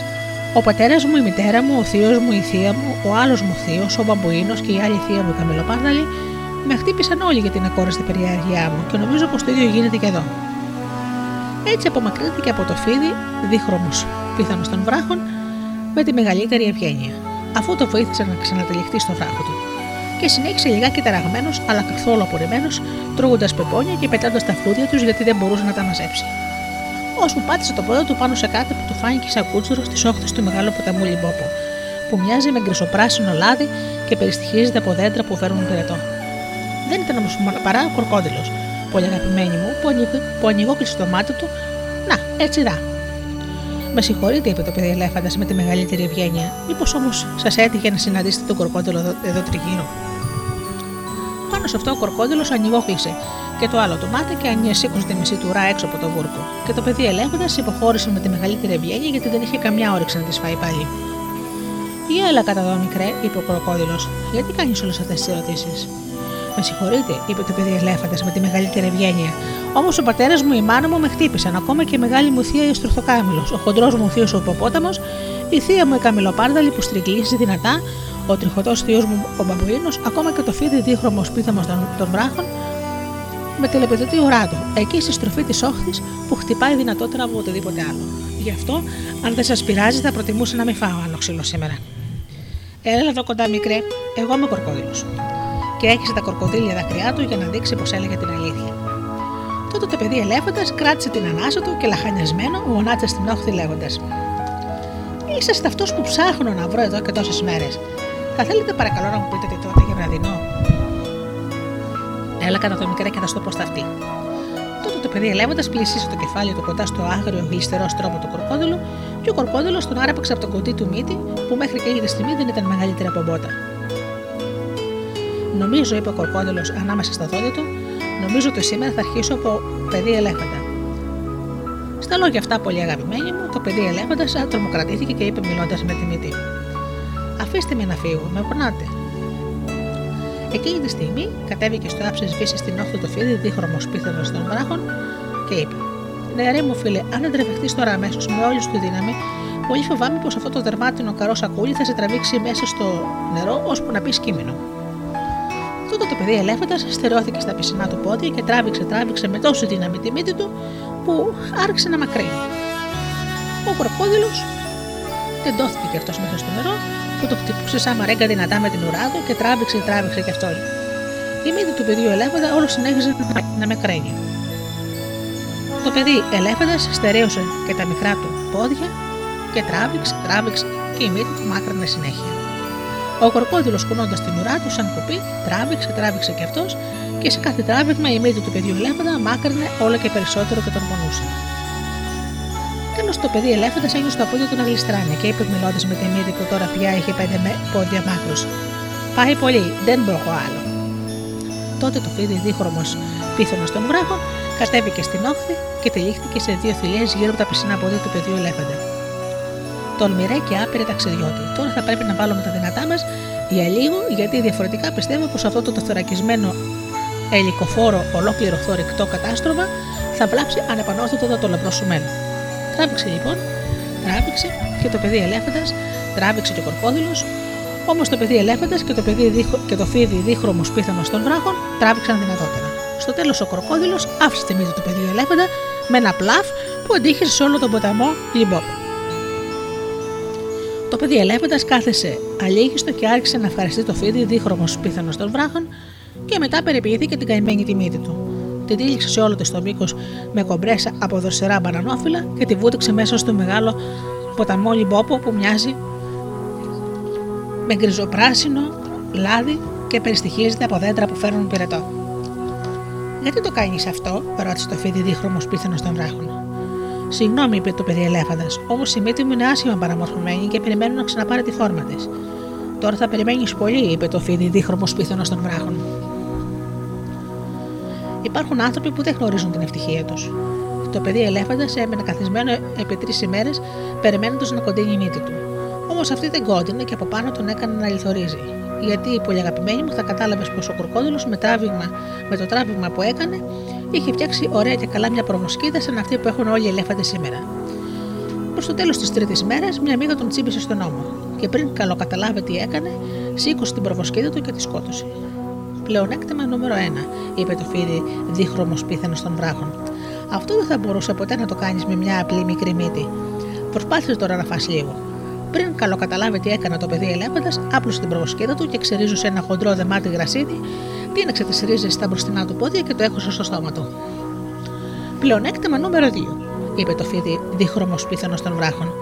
Ο πατέρας μου, η μητέρα μου, ο θείος μου, η θεία μου, ο άλλος μου θείος, ο μπαμπουίνος και η άλλη θεία μου, η καμιλοπάρδαλη, με χτύπησαν όλοι για την ακόραστη περιέργειά μου και νομίζω πως το ίδιο γίνεται και εδώ. Έτσι απομακρύνθηκε από το φίδι, δίχρωμος πιθανό των βράχων, με τη μεγαλύτερη ευγένεια, αφού το βοήθησε να ξανατελειχτεί στο βράχο του. Και συνέχισε λιγάκι ταραγμένος, αλλά καθόλου απορριμμένος, τρώγοντας πεπόνια και πετώντας τα φλούδια τους γιατί δεν μπορούσε να τα μαζέψει. Ώσπου πάτησε το πόδι του πάνω σε κάτι που του φάνηκε σαν κούτσουρο στις όχθες του μεγάλου ποταμού Λιμπόπο. που μοιάζει με γκρισοπράσινο λάδι και περιστοιχίζεται από δέντρα που φέρνουν πυρετό. Δεν ήταν όμως παρά ο κροκόδηλος, πολύ αγαπημένη μου, που, ανοιγ, που ανοιγόκλεισε το μάτι του. Να, έτσι δά. Με συγχωρείτε, είπε το παιδί ελέφαντας με τη μεγαλύτερη ευγένεια, μήπως όμως σας έτυχε να συναντήσετε τον κροκόδηλο εδώ, εδώ τριγύρω; Πάνω σε αυτό ο κροκόδηλος ανοιγόκλεισε και το άλλο του μάτι και ανιεσήκωσε τη μισή του ουρά έξω από τον βούρκο. Και το παιδί ελέφαντα υποχώρησε με τη μεγαλύτερη ευγένεια γιατί δεν είχε καμιά όρεξη να τη φάει πάλι. Για έλα κατά εδώ, μικρέ, είπε ο κροκόδηλος, γιατί κάνεις όλες αυτές τις ερωτήσεις; Με συγχωρείτε, είπε το παιδί ελέφαντα με τη μεγαλύτερη ευγένεια. Όμως ο πατέρας μου, η μάνα μου με χτύπησαν, ακόμα και η μεγάλη μου θεία η Στρουθοκάμιλος, ο χοντρός μου θείος ο Ποπόταμος, η θεία μου η Καμιλοπάρδαλη που στριγγίζει δυνατά, ο τριχωτός θείος μου ο Μπαμπουίνος, ακόμα και το φίδι δίχρωμος σπίθαμο των, των βράχων, με τηλεπαιδευτή ουρά του, εκεί στη στροφή της όχθης που χτυπάει δυνατότερα από οτιδήποτε άλλο. Γι' αυτό, αν δεν σας πειράζει, θα προτιμούσα να μην φάω άλλο ξύλο σήμερα. Έλα εδώ κοντά, μικρέ, εγώ είμαι κορκόδηλος. Και έχισε τα κορκοδίλια δάκρυά του για να δείξει πως έλεγε την αλήθεια. Τότε το παιδί ελέφαντας κράτησε την ανάσα του και λαχανιασμένο γονάτισε στην όχθη λέγοντας: Είσαστε αυτό που ψάχνω να βρω εδώ και τόσες μέρες. Θα θέλετε παρακαλώ να μου πείτε τι τότε για βραδινό. Έλα κατά το μικρέ και θα σου το πω στα αυτή. Τότε το παιδί ελεύοντας πλησίασε το κεφάλι του κοντά στο άγριο γλιστερό στρώμα του κορκόδουλου και ο κορκόδουλο τον άραπαξε από το κοντί του μύτη που μέχρι και εκείνη τη στιγμή δεν ήταν μεγαλύτερη από μπότα. Νομίζω, είπε ο κορκόδουλο ανάμεσα στα δόντια του, νομίζω ότι σήμερα θα αρχίσω από παιδί ελέφαντα. Στα λόγια αυτά, πολύ αγαπημένη μου, το παιδί ελέφαντας τρομοκρατήθηκε και είπε μιλώντας με τη μύτη. Αφήστε με να φύγω, με πονάτε. Εκείνη τη στιγμή κατέβηκε στο άψε σβήσει στην όχθη το φίδι, δίχρωμος πίθανο των βράχων και είπε: Νεαρέ μου φίλε, αν δεν τρεβεχτεί τώρα αμέσως με όλη σου τη δύναμη, πολύ φοβάμαι πως αυτό το δερμάτινο καρός σακούλι θα σε τραβήξει μέσα στο νερό ώσπου να πεις κείμενο. Τότε το παιδί ελέφαντας στερεώθηκε στα πισινά του πόδια και τράβηξε, τράβηξε με τόση δύναμη τη μύτη του που άρχισε να μακρύνει. Ο κροκόδηλος τεντώθηκε κι αυτός μέσα στο νερό που το χτυπούσε σαν μαρέγκα δυνατά με την ουρά του και τράβηξε, τράβηξε κι αυτός. Η μύτη του παιδιού ελέφαντα όλο συνέχιζε να με κραίνει. Το παιδί ελέφαντας στερέωσε και τα μικρά του πόδια και τράβηξε, τράβηξε και η μύτη του μάκρυνε συνέχεια. Ο κορκόδηλος κουνώντας την ουρά του σαν κουπί, τράβηξε, τράβηξε κι αυτός και σε κάθε τράβηγμα η μύτη του παιδιού ελέφαντα μάκρυνε όλο και περισσότερο και τον πονούσε. Τέλο το παιδί ελέφαντας ένιωσε τα πόδια του να γλιστράνε και είπε μιλώντα με τη μύτη που τώρα πια είχε πέντε πόδια μάκρου. Πάει πολύ, δεν μπορώ άλλο. Τότε το φίδι δίχρωμος πίθανο των βράχων κατέβηκε στην όχθη και τυλίχθηκε σε δύο θηλιές γύρω από τα πισινά πόδια του παιδιού ελέφαντα. Τολμηρέ και άπειρε ταξιδιώτη. Τώρα θα πρέπει να βάλουμε τα δυνατά μας για λίγο, γιατί διαφορετικά πιστεύω πως αυτό το τοθωρακισμένο ελικοφόρο ολόκληρο θορυκτό κατάστροφα θα βλάψει ανεπανόρθωτα το λαμπρό σου μέλλον. Τράβηξε λοιπόν, τράβηξε και το παιδί ελέφαντας, τράβηξε και ο κορκόδηλος, όμως το παιδί ελέφαντας και το, παιδί και το φίδι δίχρωμος πίθανο των βράχων τράβηξαν δυνατότερα. Στο τέλος ο κροκόδηλο άφησε τη μύτη του παιδιού ελέφαντα με ένα πλαφ που αντίχησε σε όλο τον ποταμό Λιμπόπ. Το παιδί ελέφαντας κάθεσε αλήγιστο και άρχισε να ευχαριστεί το φίδι δίχρωμος πίθανο των βράχων και μετά περιποιήθηκε την καημένη τη μύτη του. Την τύλιξε σε όλο της το μήκος με κομπρέσα από δροσερά μπανανόφυλλα και τη βούτυξε μέσα στο μεγάλο ποταμό Λιμπόπο που μοιάζει με γκριζοπράσινο λάδι και περιστοιχίζεται από δέντρα που φέρνουν πυρετό. Γιατί το κάνεις αυτό, ρώτησε το φίδι δίχρωμος πίθανος των βράχων. Συγγνώμη, είπε το παιδί ελέφαντας, όμως η μύτη μου είναι άσχημα παραμορφωμένη και περιμένω να ξαναπάρει τη φόρμα της. Τώρα θα περιμένεις πολύ, είπε το φίδι δίχρωμος πίθανος των βράχων. Υπάρχουν άνθρωποι που δεν γνωρίζουν την ευτυχία τους. Το παιδί ελέφαντας έμενε καθισμένο επί τρεις ημέρες, περιμένοντας να κοντίνει η μύτη του. Όμως αυτή δεν κόντινε και από πάνω τον έκανε να λιθορίζει. Γιατί η πολύ αγαπημένη μου θα κατάλαβες πως ο κροκόδηλο με, με το τράβηγμα που έκανε είχε φτιάξει ωραία και καλά μια προμοσκίδα σαν αυτή που έχουν όλοι οι ελέφαντες σήμερα. Προς το τέλος της τρίτης μέρας, μια μύγα τον τσίμπησε στον ώμο και πριν καλοκαταλάβει τι έκανε, σήκωσε την προβοσκίδα του και τη σκότωσε. Πλεονέκτημα νούμερο 1, είπε το φίδι δίχρωμος πίθανος των βράχων. Αυτό δεν θα μπορούσε ποτέ να το κάνεις με μια απλή μικρή μύτη. Προσπάθησε τώρα να φας λίγο. Πριν καλοκαταλάβει τι έκανε το παιδί ελέφαντα, άπλωσε την προβοσκίδα του και ξερίζωσε ένα χοντρό δεμάτι γρασίδι, πίναξε τις ρίζες στα μπροστινά του πόδια και το έχωσε στο στόμα του. Πλεονέκτημα νούμερο 2, είπε το φίδι δίχρωμος πίθανος των βράχων.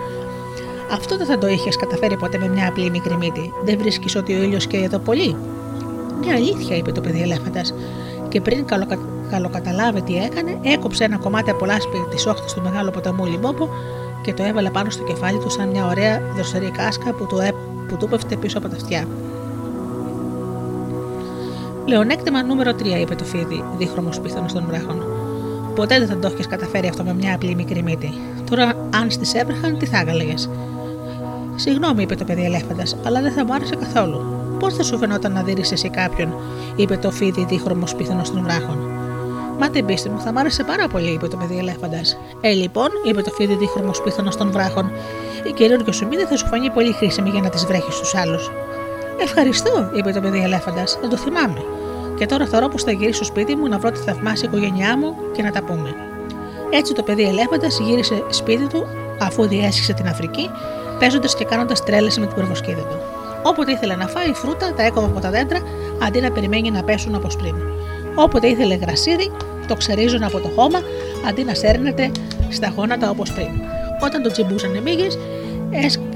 Αυτό δεν θα το είχες καταφέρει ποτέ με μια απλή μικρή μύτη. Δεν βρίσκεις ότι ο ήλιος καίει εδώ πολύ; Μια αλήθεια, είπε το παιδί ελέφαντας, και πριν καλοκα... καλοκαταλάβει τι έκανε, έκοψε ένα κομμάτι από λάσπη της όχθης του μεγάλου ποταμού Λιμπόπο και το έβαλε πάνω στο κεφάλι του σαν μια ωραία δροσερή κάσκα που του, έ... που του πέφτε πίσω από τα αυτιά. Λεωνέκτημα νούμερο 3, είπε το φίδι, δίχρωμος πίθανος των βράχων. Ποτέ δεν θα το έχεις καταφέρει αυτό με μια απλή μικρή μύτη. Τώρα, αν στις έβρεχαν, τι θα έγαλεγε. Συγγνώμη, είπε το παιδί ελέφαντας, αλλά δεν θα μου άρεσε καθόλου. Πώς θα σου φαινόταν να δει εσύ κάποιον, είπε το φίδι δίχρωμος πίθανο των βράχων. Μα την πίστη μου, θα μ' άρεσε πάρα πολύ, είπε το παιδί ελέφαντας. Ε, λοιπόν, είπε το φίδι δίχρωμος πίθανο των βράχων, η καινούργια σου μύτη θα σου φανεί πολύ χρήσιμη για να τις βρέχεις στου άλλους. Ευχαριστώ, είπε το παιδί ελέφαντας, θα το θυμάμαι. Και τώρα θεωρώ πως θα γυρίσω στο σπίτι μου να βρω τη θαυμάσια οικογένειά μου και να τα πούμε. Έτσι το παιδί ελέφαντας γύρισε σπίτι του αφού διέσχισε την Αφρική, παίζοντας και κάνοντας τρέλες με την προβοσκίδα του. Όποτε ήθελε να φάει φρούτα, τα έκοβε από τα δέντρα αντί να περιμένει να πέσουν όπως πριν. Όποτε ήθελε γρασίδι, το ξερίζουν από το χώμα αντί να σέρνεται στα γόνατα όπως πριν. Όταν το τσιμπούσαν οι μύγες,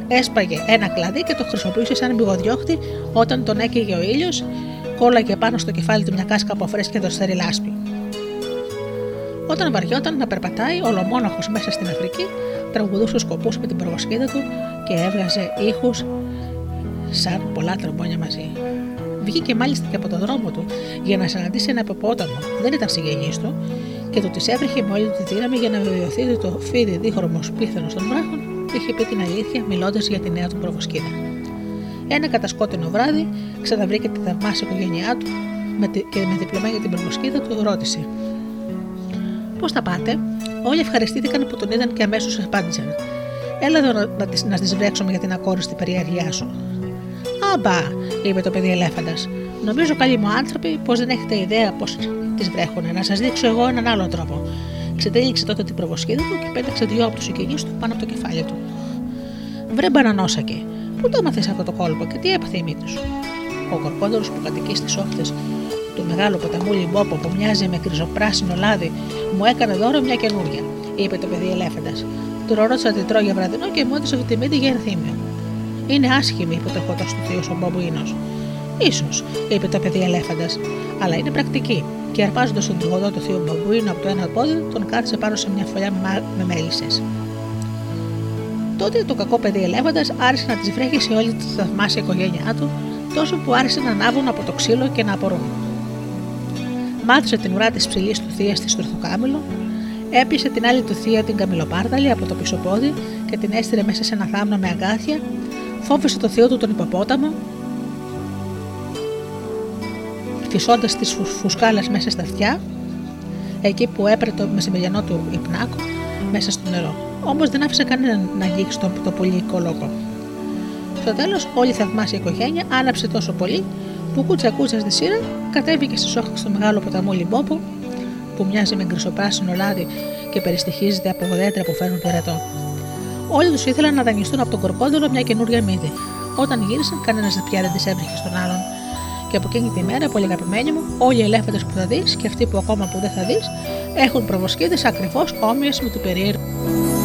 έσπαγε ένα κλαδί και το χρησιμοποιούσε σαν μπηγοδιώχτη όταν τον έκαιγε ο ήλιος, κόλλαγε πάνω στο κεφάλι του μια κάσκα από φρέσκια δοστέρη λάσπη. Όταν βαριόταν να περπατάει ολομόναχος μέσα στην Αφρική, τραγουδούσε σκοπούς με την προβασκίδα του και έβγαζε ήχους σαν πολλά τρομπόνια μαζί. Βγήκε μάλιστα και από τον δρόμο του για να συναντήσει ένα υποπόταμο. Δεν ήταν συγγενή του και του της έβρεχε με όλη τη δύναμη για να βεβαιωθεί ότι το φίδι δίχρωμος πίθανο των βράχων είχε πει την αλήθεια μιλώντας για τη νέα του προβοσκίδα. Ένα κατασκότεινο βράδυ ξαναβρήκε τη θαυμάσια οικογένειά του και με διπλωμένη την προβοσκίδα του ρώτησε: Πώς τα πάτε, Όλοι ευχαριστήθηκαν που τον είδαν και αμέσως απάντησαν. Έλα εδώ να, να, να τι βρέξουμε για την ακόριστη περιέργειά σου. Αμπά, είπε το παιδί ελέφαντα. Νομίζω καλοί μου άνθρωποι πως δεν έχετε ιδέα πώ τις βρέχουν. Να σας δείξω εγώ έναν άλλον τρόπο. Ξετέληξε τότε την προβοσχίδα του και πέταξε δυο από τους συγγενεί του πάνω από το κεφάλι του. Βρε μπανανόσακε, πού το έμαθες αυτό το κόλπο και τι έπαθε η μύτη σου; Ο κορκόδωρο που κατοικεί στις όχθες του μεγάλου ποταμού Λιμπόπο που μοιάζει με κρυζοπράσινο λάδι, μου έκανε δώρο μια καινούργια, είπε το παιδί ελέφαντας. Του ρώτησα τι τρώει για βραδινό και μου έδωσε αυτή τη μύτη για ενθύμιο. Είναι άσχημη, είπε το χωτό του θείο ο Μπαμπουίνο. σω, είπε το παιδί ελέφαντα, αλλά είναι πρακτική. Και αρπάζοντας τον τριγωδό του θείου Μπαμπουίνο από το ένα πόδι, τον κάθισε πάνω σε μια φωλιά με μέλισσες. Τότε το κακό παιδί ελέφαντας άρχισε να τις βρέχει σε όλη τη θαυμάσια οικογένειά του, τόσο που άρχισε να ανάβουν από το ξύλο και να απορούν. Μάτωσε την ουρά της ψηλής του θείας της στο ορθοκάμιλο, έπεισε την άλλη του θεία την καμιλοπάρδαλη από το πίσω πόδι και την έστειλε μέσα σε ένα θάμνο με αγκάθια, φόβησε το θείο του τον υποπόταμο, φυσώντας τις φουσκάλες μέσα στα αυτιά, εκεί που έπρεπε το μεσημεριανό του υπνάκο, μέσα στο νερό. Όμως δεν άφησε κανέναν να αγγίξει το, το πολύ κολόκο. Στο τέλος, όλη η θαυμάσια οικογένεια άναψε τόσο πολύ που κούτσα κούτσα στη σειρά κατέβηκε στις όχθες του μεγάλου ποταμού Λιμπόπο, που μοιάζει με γκρισοπράσινο λάδι και περιστοιχίζεται από δέντρα που φέρνουν πυρετό. Όλοι τους ήθελαν να δανειστούν από τον κορκόδωρο μια καινούργια μύτη. Όταν γύρισαν, κανένας πια δεν τις έβριχε στον άλλον. Και από εκείνη τη μέρα, πολύ αγαπημένοι μου, όλοι οι ελέφαντες που θα δεις και αυτοί που ακόμα που δεν θα δεις, έχουν προβοσκίδε ακριβώς όμοιες με του περίεργου.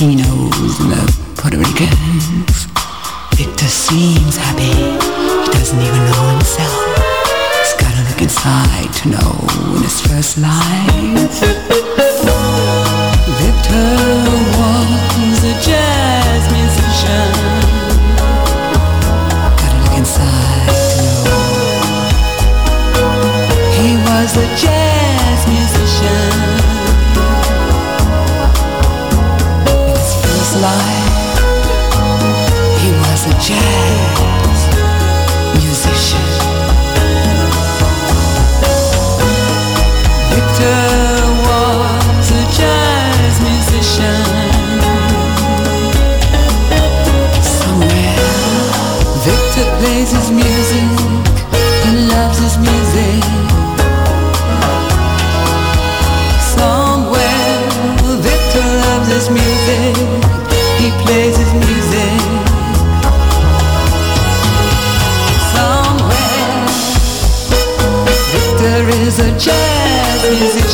Latinos the Puerto Ricans. Victor seems happy. He doesn't even know himself. He's gotta look inside to know in his first life. Victor was a jazz musician. Gotta look inside to know. He was a jazz Yeah.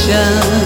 想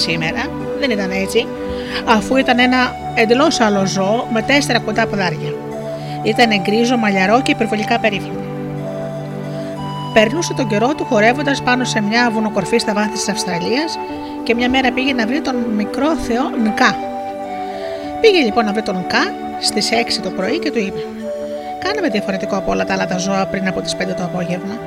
σήμερα. Δεν ήταν έτσι, αφού ήταν ένα εντελώς άλλο ζώο με τέσσερα κοντά ποδάρια. Ήταν γκρίζο, μαλλιαρό και υπερβολικά περίφημο. Περνούσε τον καιρό του χορεύοντας πάνω σε μια βουνοκορφή στα βάθη της Αυστραλίας και μια μέρα πήγε να βρει τον μικρό θεό Νκά. Πήγε λοιπόν να βρει τον Νκά στις 6 το πρωί και του είπε: Κάναμε διαφορετικό από όλα τα άλλα τα ζώα πριν από τις 5 το απόγευμα.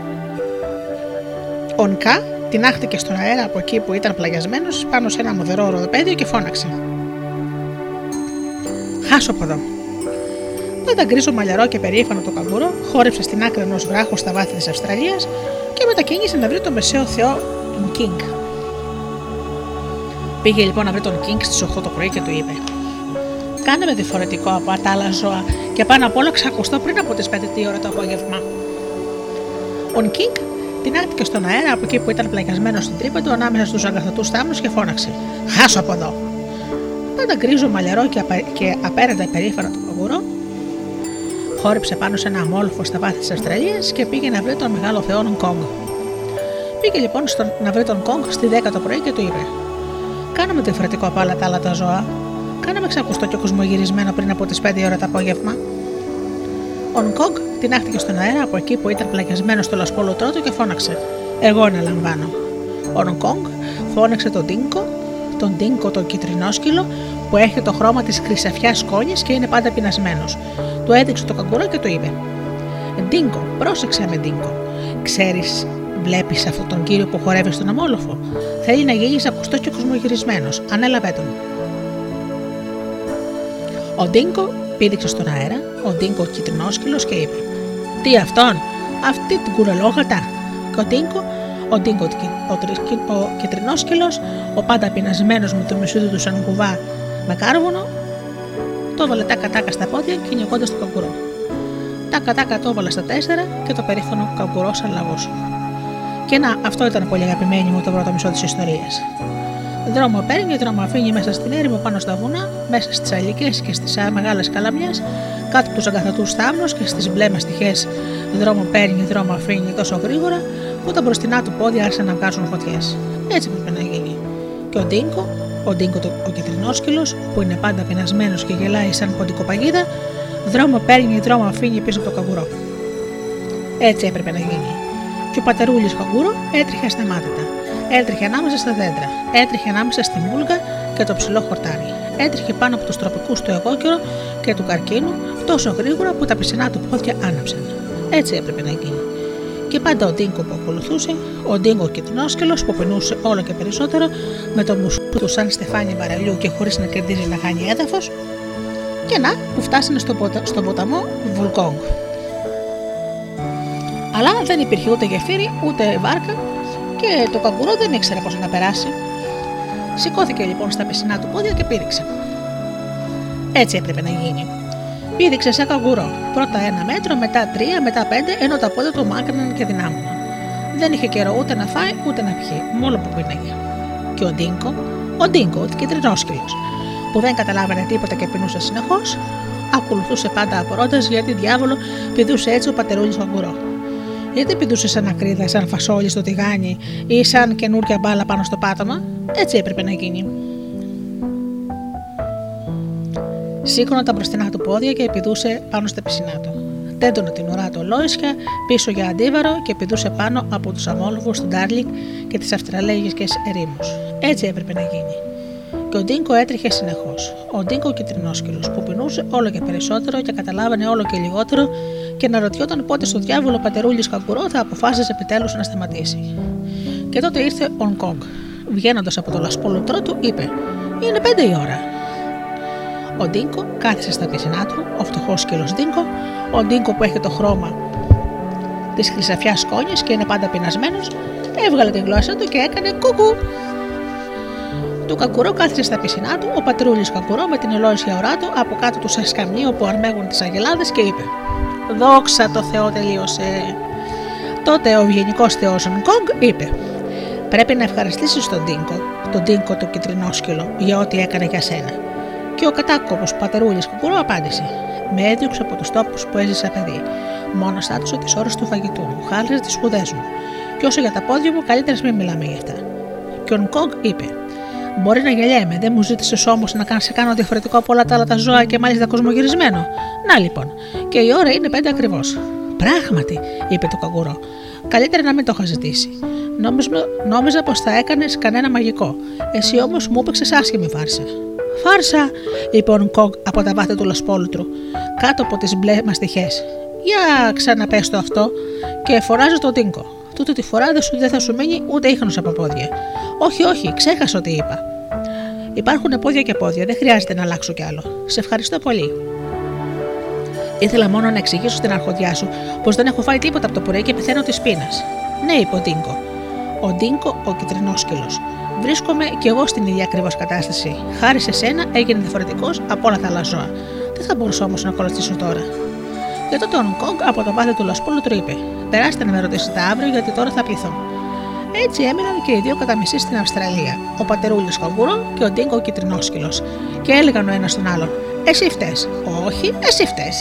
Ο Νκα τινάχτηκε στον αέρα από εκεί που ήταν πλαγιασμένος πάνω σε ένα αμμουδερό οροπέδιο και φώναξε. Χάσου από εδώ. Τότε γκρίζο μαλλιαρό και περήφανο το καγκούρο χόρεψε στην άκρη ενός βράχου στα βάθη της Αυστραλίας και μετά κίνησε να βρει τον μεσαίο θεό τον Νκινγκ. Πήγε λοιπόν να βρει τον Νκινγκ στις 8 το πρωί και του είπε: Κάνε με διαφορετικό από τα άλλα ζώα και πάνω απ' όλα ξακουστό πριν από τις 5 η ώρα το απόγευμα. Ο Νκινγκ τινάχτηκε στον αέρα από εκεί που ήταν πλαγιασμένος στην τρύπα του ανάμεσα στους αγκαθωτούς θάμνους και φώναξε: Χάσου από εδώ! Πάντα γκρίζο μαλλιαρό και, απα... και απέραντα υπερήφανο το καγκουρό, χόρεψε πάνω σε ένα αμμόλοφο στα βάθη της Αυστραλίας και πήγε να βρει τον μεγάλο θεό Νκογκ. Πήγε λοιπόν στον... να βρει τον Νκογκ στη 10 το πρωί και του είπε: Κάνε με διαφορετικό από άλλα τα άλλα τα ζώα. Κάνε με ξακουστό και κοσμογυρισμένο πριν από τις 5 ώρα το απόγευμα. Ο Νκογκ τινάχτηκε στον αέρα από εκεί που ήταν πλαγιασμένος στο λασπόλουτρό του και φώναξε: Εγώ αναλαμβάνω. Ο Νκογκ φώναξε τον Ντίνγκο, τον Ντίνγκο τον κιτρινόσκυλο που έχει το χρώμα της χρυσαφιάς σκόνης και είναι πάντα πεινασμένος. Του έδειξε το καγκουρό και του είπε: Ντίνγκο, πρόσεξέ με Ντίνγκο. Ξέρεις, βλέπεις αυτόν τον κύριο που χορεύει στον αμμόλοφο. Θέλει να γίνει ξακουστός και κοσμογυρισμένος. Ανέλαβέ τον. Ο Ντίνγκο πήδηξε στον αέρα, ο Ντίνγκο κιτρινόσκυλο και είπε: Τι αυτόν, αυτή την κουρελόγατα. Και ο Ντίνγκο, ο Ντίνγκο ο, ο κιτρινόσκυλο, ο πάντα πεινασμένος με το μουσούδι του σαν κουβά με κάρβουνο, το έβαλε τα κατάκα στα πόδια κυνηγώντας το καγκουρό. Τα κατάκα το έβαλε στα τέσσερα και το περήφανο καγκουρό σαν λαγός. Και να, αυτό ήταν πολύ αγαπημένη μου το πρώτο μισό της ιστορίας. Δρόμο παίρνει, δρόμο αφήνει μέσα στην έρημο πάνω στα βουνά, μέσα στις αλικές και στις μεγάλες καλαμιές, κάτω από τους αγκαθατού θάμνου και στις μπλε μαστιχέ. Δρόμο παίρνει, δρόμο αφήνει τόσο γρήγορα που τα μπροστινά του πόδια άρχισαν να βγάζουν φωτιές. Έτσι πρέπει να γίνει. Και ο Ντίνκο, ο Ντίνκο το, ο κυτρινόσκυλο, που είναι πάντα πεινασμένος και γελάει σαν ποντικοπαγίδα, δρόμο παίρνει, δρόμο αφήνει πίσω από το καγκουρό. Έτσι έπρεπε να γίνει. Και ο πατερούλης καγκούρο έτρεχε ασταμάτητα. Έτρεχε ανάμεσα στα δέντρα, έτρεχε ανάμεσα στη μούλγα και το ψηλό χορτάρι. Έτρεχε πάνω από τους τροπικούς του εγώκερο και του καρκίνου τόσο γρήγορα που τα πισινά του πόδια άναψαν. Έτσι έπρεπε να γίνει. Και πάντα ο Ντίνκο που ακολουθούσε, ο Ντίνκο κυτρινόσκελο που πεινούσε όλο και περισσότερο με το μουσού του σαν στεφάνι βαρελιού και χωρίς να κερδίζει να χάνει έδαφος, και να που φτάσανε στο, ποτα... στον ποταμό Βουλκόγκ. Αλλά δεν υπήρχε ούτε γεφύρι ούτε βάρκα και το καγκουρό δεν ήξερε πώς να περάσει. Σηκώθηκε λοιπόν στα πισινά του πόδια και πήδηξε. Έτσι έπρεπε να γίνει. Πήδηξε σαν καγκουρό. Πρώτα ένα μέτρο, μετά τρία, μετά πέντε, ενώ τα πόδια του μάκρυναν και δυνάμωναν. Δεν είχε καιρό ούτε να φάει ούτε να πιει, μόνο που πίναγε. Και ο Ντίνκο, ο Ντίνκο, ο κυτρινόσκυλος, που δεν καταλάβαινε τίποτα και πεινούσε συνεχώς, ακολουθούσε πάντα απορώντας γιατί διάβολο πηδούσε έτσι ο πατερούλης καγκουρό. Γιατί πηδούσε σαν ακρίδα, σαν φασόλι στο τηγάνι ή σαν καινούρια μπάλα πάνω στο πάτωμα, έτσι έπρεπε να γίνει. Σήκωνα τα μπροστινά του πόδια και επιδούσε πάνω στα πισινά του. Τέντωνα την ουρά του ολόισια πίσω για αντίβαρο και επιδούσε πάνω από τους αμόλογου του Ντάρλινγκ και τις Αυστραλέγικες ερήμους. Έτσι έπρεπε να γίνει. Και ο Ντίνγκο έτρεχε συνεχώς. Ο Ντίνγκο κιτρινόσκυλος που πεινούσε όλο και περισσότερο και καταλάβαινε όλο και λιγότερο και αναρωτιόταν πότε στο διάβολο πατερούλης Καγκουρό θα αποφάσιζε επιτέλους να σταματήσει. Και τότε ήρθε ο Νκογκ. Βγαίνοντας από το λασπόλουτρό του, είπε: Είναι πέντε η ώρα. Ο Ντίνγκο κάθισε στα πισινά του, ο φτωχός σκύλος Ντίνγκο, ο Ντίνγκο που έχει το χρώμα της χρυσαφιάς σκόνης και είναι πάντα πεινασμένος, έβγαλε τη γλώσσα του και έκανε κουκού. Το καγκουρό κάθισε στα πισινά του, ο πατερούλης καγκουρό με την τελώρια ουρά του από κάτω του σαν σκαμνί όπου αρμέγουν τις αγελάδες και είπε: Δόξα το Θεό τελείωσε. Τότε ο ευγενικός Θεός Νκογκ είπε: Πρέπει να ευχαριστήσεις τον Ντίνγκο, τον Ντίνγκο το κιτρινόσκυλο, για ό,τι έκανε για σένα. Και ο κατάκοπος πατερούλης Καγκουρό απάντησε: Με έδιωξε από τους τόπους που έζησα παιδί. Μόνο στάτουσα τι ώρε του φαγητού μου, χάλασε τις σπουδές μου. Και όσο για τα πόδια μου, καλύτερα μην μιλάμε για αυτά. Και ο Νκόγκ είπε: Μπορεί να γελιέμαι, δεν μου ζήτησες όμως να σε κάνω διαφορετικό από όλα τα άλλα τα ζώα και μάλιστα κοσμογυρισμένο. Να λοιπόν, και η ώρα είναι πέντε ακριβώς. Πράγματι, είπε το καγκουρό. Καλύτερα να μην το είχα ζητήσει. Νόμιζα, νόμιζα πως θα έκανες κανένα μαγικό. Εσύ όμως μου έπαιξες άσχημη φάρσα. Φάρσα, είπε ο Νκόγκ από τα βάθη του λασπόλουτρου, κάτω από τις μπλε μαστιχέ. Για ξαναπες το αυτό και φωνάζω τον Τίνκο. Τούτη τη φορά δεν, σου, δεν θα σου μείνει ούτε ίχνος από πόδια. Όχι, όχι, ξέχασα τι είπα. Υπάρχουν πόδια και πόδια, δεν χρειάζεται να αλλάξω κι άλλο. Σε ευχαριστώ πολύ. Ήθελα μόνο να εξηγήσω στην αρχοδιά σου πως δεν έχω φάει τίποτα από το πρωί και πεθαίνω της πείνας. Ναι, είπε ο Ντίνκο. Ο Ντίνκο, ο κυτρινόσκυλο. Βρίσκομαι κι εγώ στην ίδια ακριβώς κατάσταση. Χάρη σε σένα έγινε διαφορετικός από όλα τα άλλα ζώα. Δεν θα μπορούσα όμως να ακολουθήσω τώρα. Και τότε ο Νκόγκ από το βάθο του Λασπούλου του είπε: Περάστε να με ρωτήσετε αύριο γιατί τώρα θα πληθώ. Έτσι έμειναν και οι δύο κατά μισή στην Αυστραλία, ο πατερούλη Καγκούρο και ο Ντίνκο Κυτρινόσκυλος. Και έλεγαν ο ένας τον άλλον: Εσύ φταίει. Όχι, εσύ φταίει.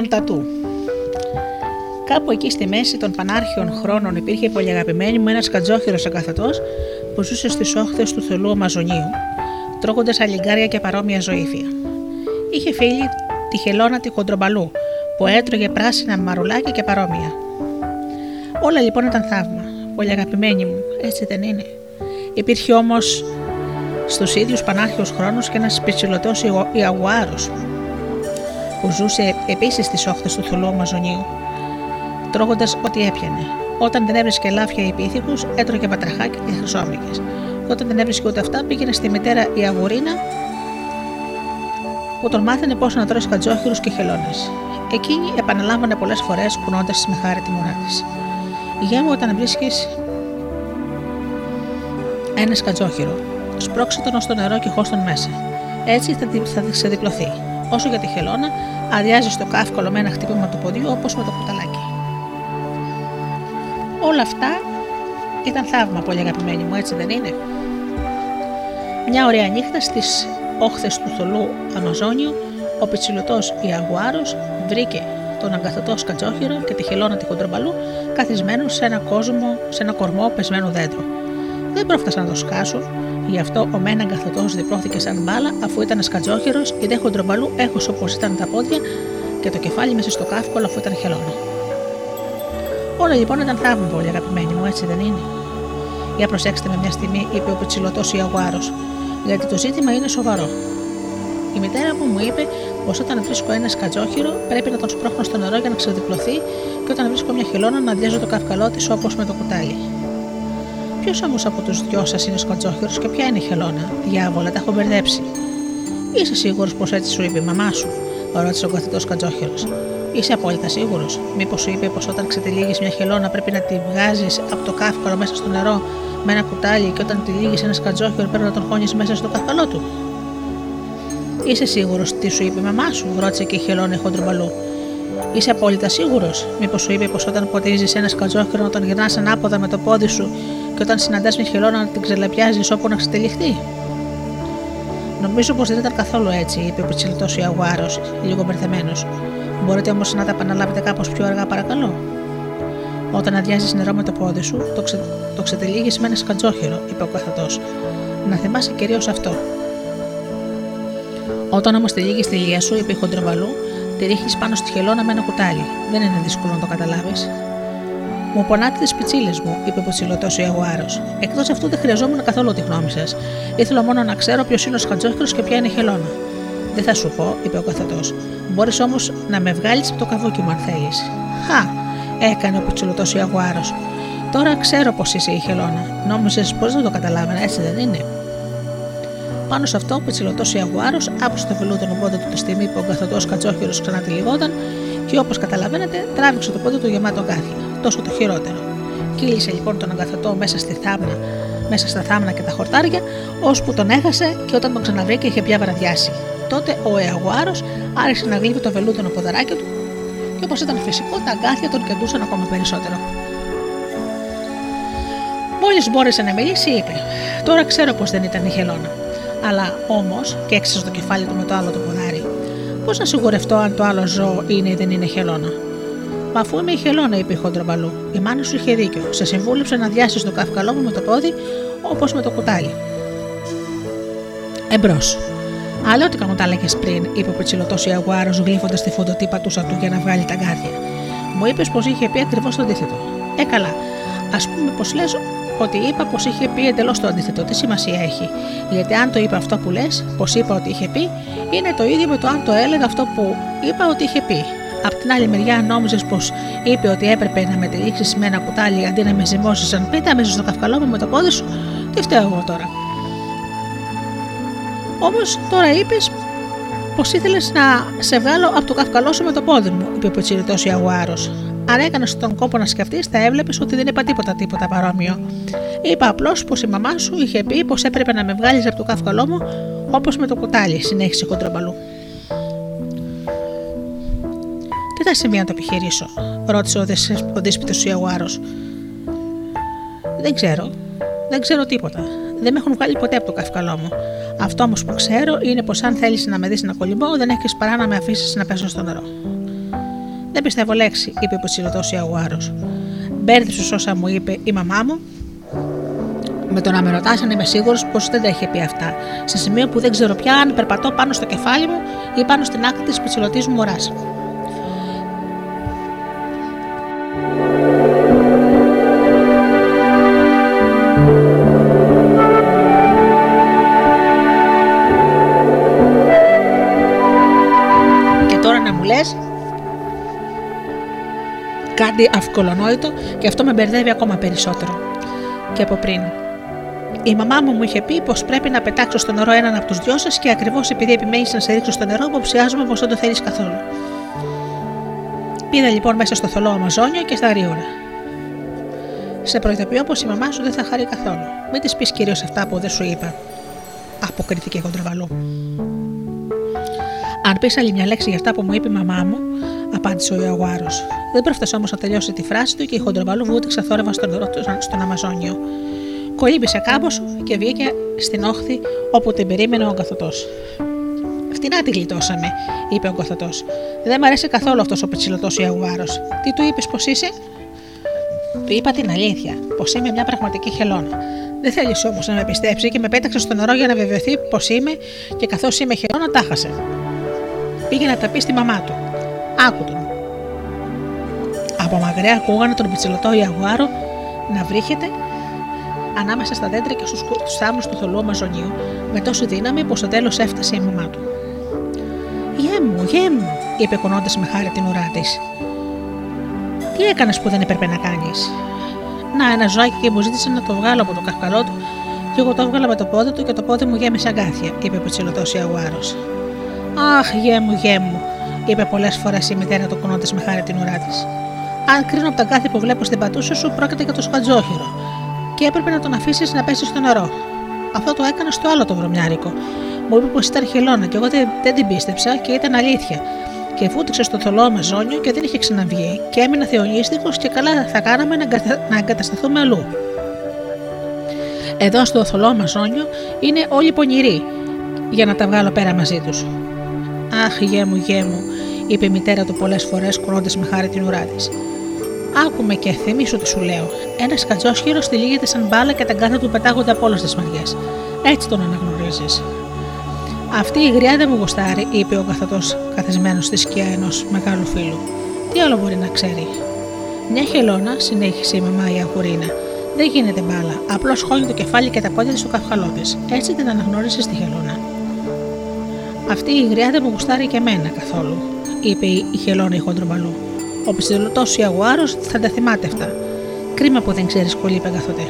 Αρχή των, των τατού. Κάπου εκεί στη μέση των πανάρχιων χρόνων υπήρχε πολύ αγαπημένη μου ένας κατζόχυρος εγκαθετό που ζούσε στις όχθες του θελού Αμαζονίου, τρώγοντας αλληγκάρια και παρόμοια ζωήφια. Είχε φίλη τη χελώνα τη κοντρομπαλού, που έτρωγε πράσινα μαρουλάκια και παρόμοια. Όλα λοιπόν ήταν θαύμα. Πολύ αγαπημένη μου, έτσι δεν είναι. Υπήρχε όμως στους ίδιους πανάρχιους χρόνους και ένας πιτσιλωτό Ιαγουάρος, που ζούσε επίσης στις όχθες του θολού Αμαζονίου, τρώγοντας ό,τι έπιανε. Όταν δεν έβρισκε λάφια ή πίθηκους, έτρωγε πατραχάκια και χρυσόμικε. Και όταν δεν έβρισκε ούτε αυτά, πήγαινε στη μητέρα η Αγουρίνα που τον μάθαινε πώς να τρώσει κατζόχυρους και χελώνες. Εκείνη επαναλάμβανε πολλές φορές κουνώντας με χάρη τη μωρά της. Γεια μου, όταν βρίσκεις ένας σκατζόχυρο, σπρώξε τον ως το νερό και χώστον μέσα. Έτσι θα, θα ξεδιπλωθεί. Όσο για τη χελώνα, αδειάζει το κάφκολο με ένα χτύπημα του ποδιού όπως με το κουταλάκι. Όλα αυτά ήταν θαύμα, πολύ αγαπημένοι μου, έτσι δεν είναι; Μια ωραία νύχτα στις όχθες του θολού Αμαζόνιου, ο πιτσιλωτός Ιαγουάρος βρήκε τον αγκαθωτό σκατζόχυρο και τη χελώνα τη κοντρομπαλού καθισμένου σε ένα κόσμο, σε ένα κορμό πεσμένο δέντρο. Δεν πρόφτασαν να το σκάσουν, γι' αυτό ο μένα αγκαθωτό διπλώθηκε σαν μπάλα αφού ήταν σκατζόχυρο και δε χοντρομπαλού έχωσε όπως ήταν τα πόδια και το κεφάλι μέσα στο κάφκολο αφού ήταν χελώνα. Όλα λοιπόν ήταν θαύμα πολύ αγαπημένοι μου, έτσι δεν είναι; Για προσέξτε με μια στιγμή, είπε ο πιτσιλωτό Ιαγουάρο, γιατί το ζήτημα είναι σοβαρό. Η μητέρα μου μου είπε πως όταν βρίσκω ένα σκατζόχυρο πρέπει να τον σπρώχνω στο νερό για να ξεδιπλωθεί και όταν βρίσκω μια χελώνα να αδειάζω το καυκαλό της όπως με το κουτάλι. Ποιος όμως από τους δυο σας είναι σκατζόχυρο και ποια είναι η χελώνα, διάβολα, τα έχω μπερδέψει. Είσαι σίγουρος πως έτσι σου είπε η μαμά σου, ρώτησε ο καθητό σκατζόχυρο. Είσαι απόλυτα σίγουρος; Μήπως σου είπε πως όταν ξετυλίγεις μια χελώνα πρέπει να τη βγάζεις από το καύκαλο μέσα στο νερό με ένα κουτάλι και όταν τη λύγει ένα σκατζόχυρο πρέπει να τον χώνεις μέσα στο καυκαλό του; Είσαι σίγουρος τι σου είπε η μαμά σου, ρώτησε και η χελώνη χοντρομπαλού. Είσαι απόλυτα σίγουρος, Μήπως σου είπε πως όταν ποτίζεις ένα σκατζόχυρο να τον γυρνάς ανάποδα με το πόδι σου και όταν συναντάς μια χελώνα να την ξελαπιάζεις όπου να ξετυλιχθεί. Νομίζω πως δεν ήταν καθόλου έτσι, είπε ο πιτσιλτός Ιαγουάρο, λίγο μπερδεμένος. Μπορείτε όμως να τα επαναλάβετε κάπως πιο αργά, παρακαλώ. Όταν αδειάζεις νερό με το πόδι σου, το, ξε... το ξετυλίγεις με ένα σκατζόχυρο, είπε ο καθατός. Να θυμάσαι κυρίως αυτό. Όταν όμως τη λύγει στη λία σου, είπε η χοντροβαλού, τη ρίχνεις πάνω στη χελώνα με ένα κουτάλι. Δεν είναι δύσκολο να το καταλάβεις. Μου πονάτε τις πιτσίλες μου, είπε ο ποτσιλωτό ο Ιαγουάρος. Εκτός αυτού δεν χρειαζόμουν καθόλου τη γνώμη σας. Ήθελα μόνο να ξέρω ποιος είναι ο σκατζόχυρο και ποια είναι η χελώνα. Δεν θα σου πω, είπε ο καθετός. Μπορείς όμως να με βγάλεις από το καβούκι μου αν θέλεις. Χα, έκανε ο ποτσιλωτό Ιαγουάρος. Τώρα ξέρω πως είσαι η χελώνα. Νόμιζες πως δεν το καταλάβαινα, έτσι δεν είναι. Πάνω σε αυτό, ο πιτσιλωτό Ιαγουάρος άπουσε το βελούδινο πόδι του τη στιγμή που ο καθετός κατσόχυρο ξανατυλιγόταν και όπως καταλαβαίνετε, τράβηξε το πόδι του γεμάτο γκάθια. Τόσο το χειρότερο. Κύλησε λοιπόν τον αγκαθωτό μέσα στη θάμνα, μέσα στα θάμνα και τα χορτάρια, ώσπου τον έχασε και όταν τον ξαναβρήκε είχε πια βραδιάσει. Τότε ο Εαγουάρο άρχισε να γλύβει το βελούδινο ποδαράκι του και όπως ήταν φυσικό, τα αγκάθια τον κεντούσαν ακόμα περισσότερο. Μόλις μπόρεσε να μιλήσει, είπε: Τώρα ξέρω πως δεν ήταν η χελώνα. Αλλά όμως, και έξισε το κεφάλι του με το άλλο το ποδάρι, πώς να σιγουρευτώ αν το άλλο ζώο είναι ή δεν είναι χελώνα. Μα αφού είμαι η χελώνα, είπε η Χοντρομπαλού, η μάνα σου είχε δίκιο. Σε συμβούλεψε να διάσει το καυκαλό μου με το πόδι όπως με το κουτάλι. Εμπρός. Αλλά ό,τι μου τα έλεγε πριν, είπε ο πετσιλωτός Ιαγουάρος, γλύφοντας τη φωτοτύπα του του για να βγάλει τα γκάρδια. Μου είπες πως είχε πει ακριβώς το αντίθετο. Ε, καλά. Α πούμε πως λες ότι είπα πως είχε πει εντελώς το αντίθετο. Τι σημασία έχει; Γιατί αν το είπα αυτό που λες, πως είπα ότι είχε πει, είναι το ίδιο με το αν το έλεγα αυτό που είπα ότι είχε πει. Απ' την άλλη μεριά, νόμιζες πως είπε ότι έπρεπε να με τυλίξει με ένα κουτάλι αντί να με ζυμώσεις σαν πίτα μέσα στο καυκαλό μου με το πόδι σου. Τι φταίω εγώ τώρα. Όμως τώρα είπες πως ήθελες να σε βγάλω από το καυκαλό σου με το πόδι μου, είπε ο Πετσιριτός Ιαγουάρος. Αν έκανες τον κόπο να σκεφτείς, θα έβλεπες ότι δεν είπα τίποτα τίποτα παρόμοιο. Είπα απλώς πως η μαμά σου είχε πει πως έπρεπε να με βγάλεις από το καυκαλό μου όπως με το κουτάλι, συνέχισε κοντρομπαλού. Τι θα συμβεί να το επιχειρήσω, ρώτησε ο δίσπιτο Ιαγουάρο. Δεν ξέρω. Δεν ξέρω τίποτα. Δεν με έχουν βγάλει ποτέ από το καυκαλό μου. Αυτό όμως που ξέρω είναι πως αν θέλεις να με δεις να κολυμπώ, δεν έχεις παρά να με αφήσεις να πέσω στο νερό. Δεν πιστεύω λέξη, είπε ο ψηλωτό Ιαγουάρο. Μπέρδεψες όσα μου είπε η μαμά μου με το να με ρωτάς αν είμαι σίγουρος πως δεν τα είχε πει αυτά, σε σημείο που δεν ξέρω πια αν περπατώ πάνω στο κεφάλι μου ή πάνω στην άκρη της πιτσιλωτή μου μωρά. Κάτι αυκολονόητο και αυτό με μπερδεύει ακόμα περισσότερο. Και από πριν. Η μαμά μου μου είχε πει πως πρέπει να πετάξω στο νερό έναν από τους δυο σας και ακριβώς επειδή επιμένεις να σε ρίξω στο νερό, υποψιάζομαι πως δεν το θέλεις καθόλου. Πήρα λοιπόν μέσα στο θολό Αμαζόνιο και στα ρίωρα. Σε προειδοποιώ πως η μαμά σου δεν θα χαρεί καθόλου. Μην της πεις κυρίως αυτά που δεν σου είπα. Αποκρίθηκε η Κοντραβαλού. Αν πεις άλλη μια λέξη για αυτά που μου είπε η μαμά μου, απάντησε ο Ιωγουάρο. Δεν πρόφτασε όμως να τελειώσει τη φράση του και η Χοντροβαλού βούτυξε θόρυβα στο νερό στον Αμαζόνιο. Κολύμπησε κάμποσο και βγήκε στην όχθη όπου την περίμενε ο καθοτό. Φτηνά τη γλιτώσαμε, είπε ο καθοτό. Δεν μ' αρέσει καθόλου αυτός ο πετσιλωτός Ιαγουάρο. Τι του είπες, πώ είσαι, Του είπα την αλήθεια, πως είμαι μια πραγματική χελώνα. Δεν θέλεις όμως να με πιστέψει και με πέταξες στο νερό για να βεβαιωθεί πως είμαι και καθώς είμαι χελώνα, τάχασε. Πήγε να τα πει στη μαμά του. Άκου τον. Από μακριά ακούγανε τον πιτσιλωτό Ιαγουάρο να βρίσκεται ανάμεσα στα δέντρα και στους θάμνους του θολού Αμαζονίου με τόση δύναμη που στο τέλος έφτασε η μαμά του. Γε μου, γε μου, είπε κονώντας με χάρη την ουρά της. Τι έκανες που δεν έπρεπε να κάνεις; Να, ένα ζωάκι και μου ζήτησε να το βγάλω από το καυκαλό του και εγώ το έβγαλα με το πόδι του και το πόδι μου γέμισε αγκάθια, είπε ο πιτσιλωτό Ιαγουάρος. Αχ, γε μου, γε μου, είπε πολλές φορές η μητέρα του κονώντας με χάρη την ουρά της. Αν κρίνω από τα κάθε που βλέπω στην πατούσα σου, πρόκειται για το σκατζόχυρο και έπρεπε να τον αφήσεις να πέσει στο νερό. Αυτό το έκανα στο άλλο το βρωμιάρικο. Μου είπε πως ήταν χελώνα και εγώ δεν, δεν την πίστεψα και ήταν αλήθεια. Και βούτυξε στο θολό Αμαζόνιο και δεν είχε ξαναβγεί και έμεινα θεονίστικο και καλά θα κάναμε να, να εγκατασταθούμε αλλού. Εδώ στο θολό Αμαζόνιο είναι όλοι πονηροί για να τα βγάλω πέρα μαζί τους. Αχ, γέ μου, γέ μου, είπε η μητέρα του πολλές φορές κουνώντας με χάρη την ουρά της. Άκουμε και θυμίσου τι σου λέω. Ένα κατζόσχυρο τυλίγεται σαν μπάλα και τα γκάθια του πετάγονται από όλες τις μαριέ. Έτσι τον αναγνωρίζεις. Αυτή η γριά δεν μου γουστάρει, είπε ο καθατός καθισμένος στη σκιά ενός μεγάλου φίλου. Τι άλλο μπορεί να ξέρει; Μια χελώνα, συνέχισε η μαμά η Αγουρίνα. Δεν γίνεται μπάλα. Απλώς χώνει το κεφάλι και τα πόδια στο καυχαλό τη. Έτσι την αναγνώρισες τη χελώνα. Αυτή η γριά δεν μου γουστάρει και εμένα καθόλου, είπε η χελώνα η χοντρομπαλού. Ο πιστολωτό Ιαγουάρο θα τα θυμάται αυτά. Κρίμα που δεν ξέρεις κολύπε καθοτέ.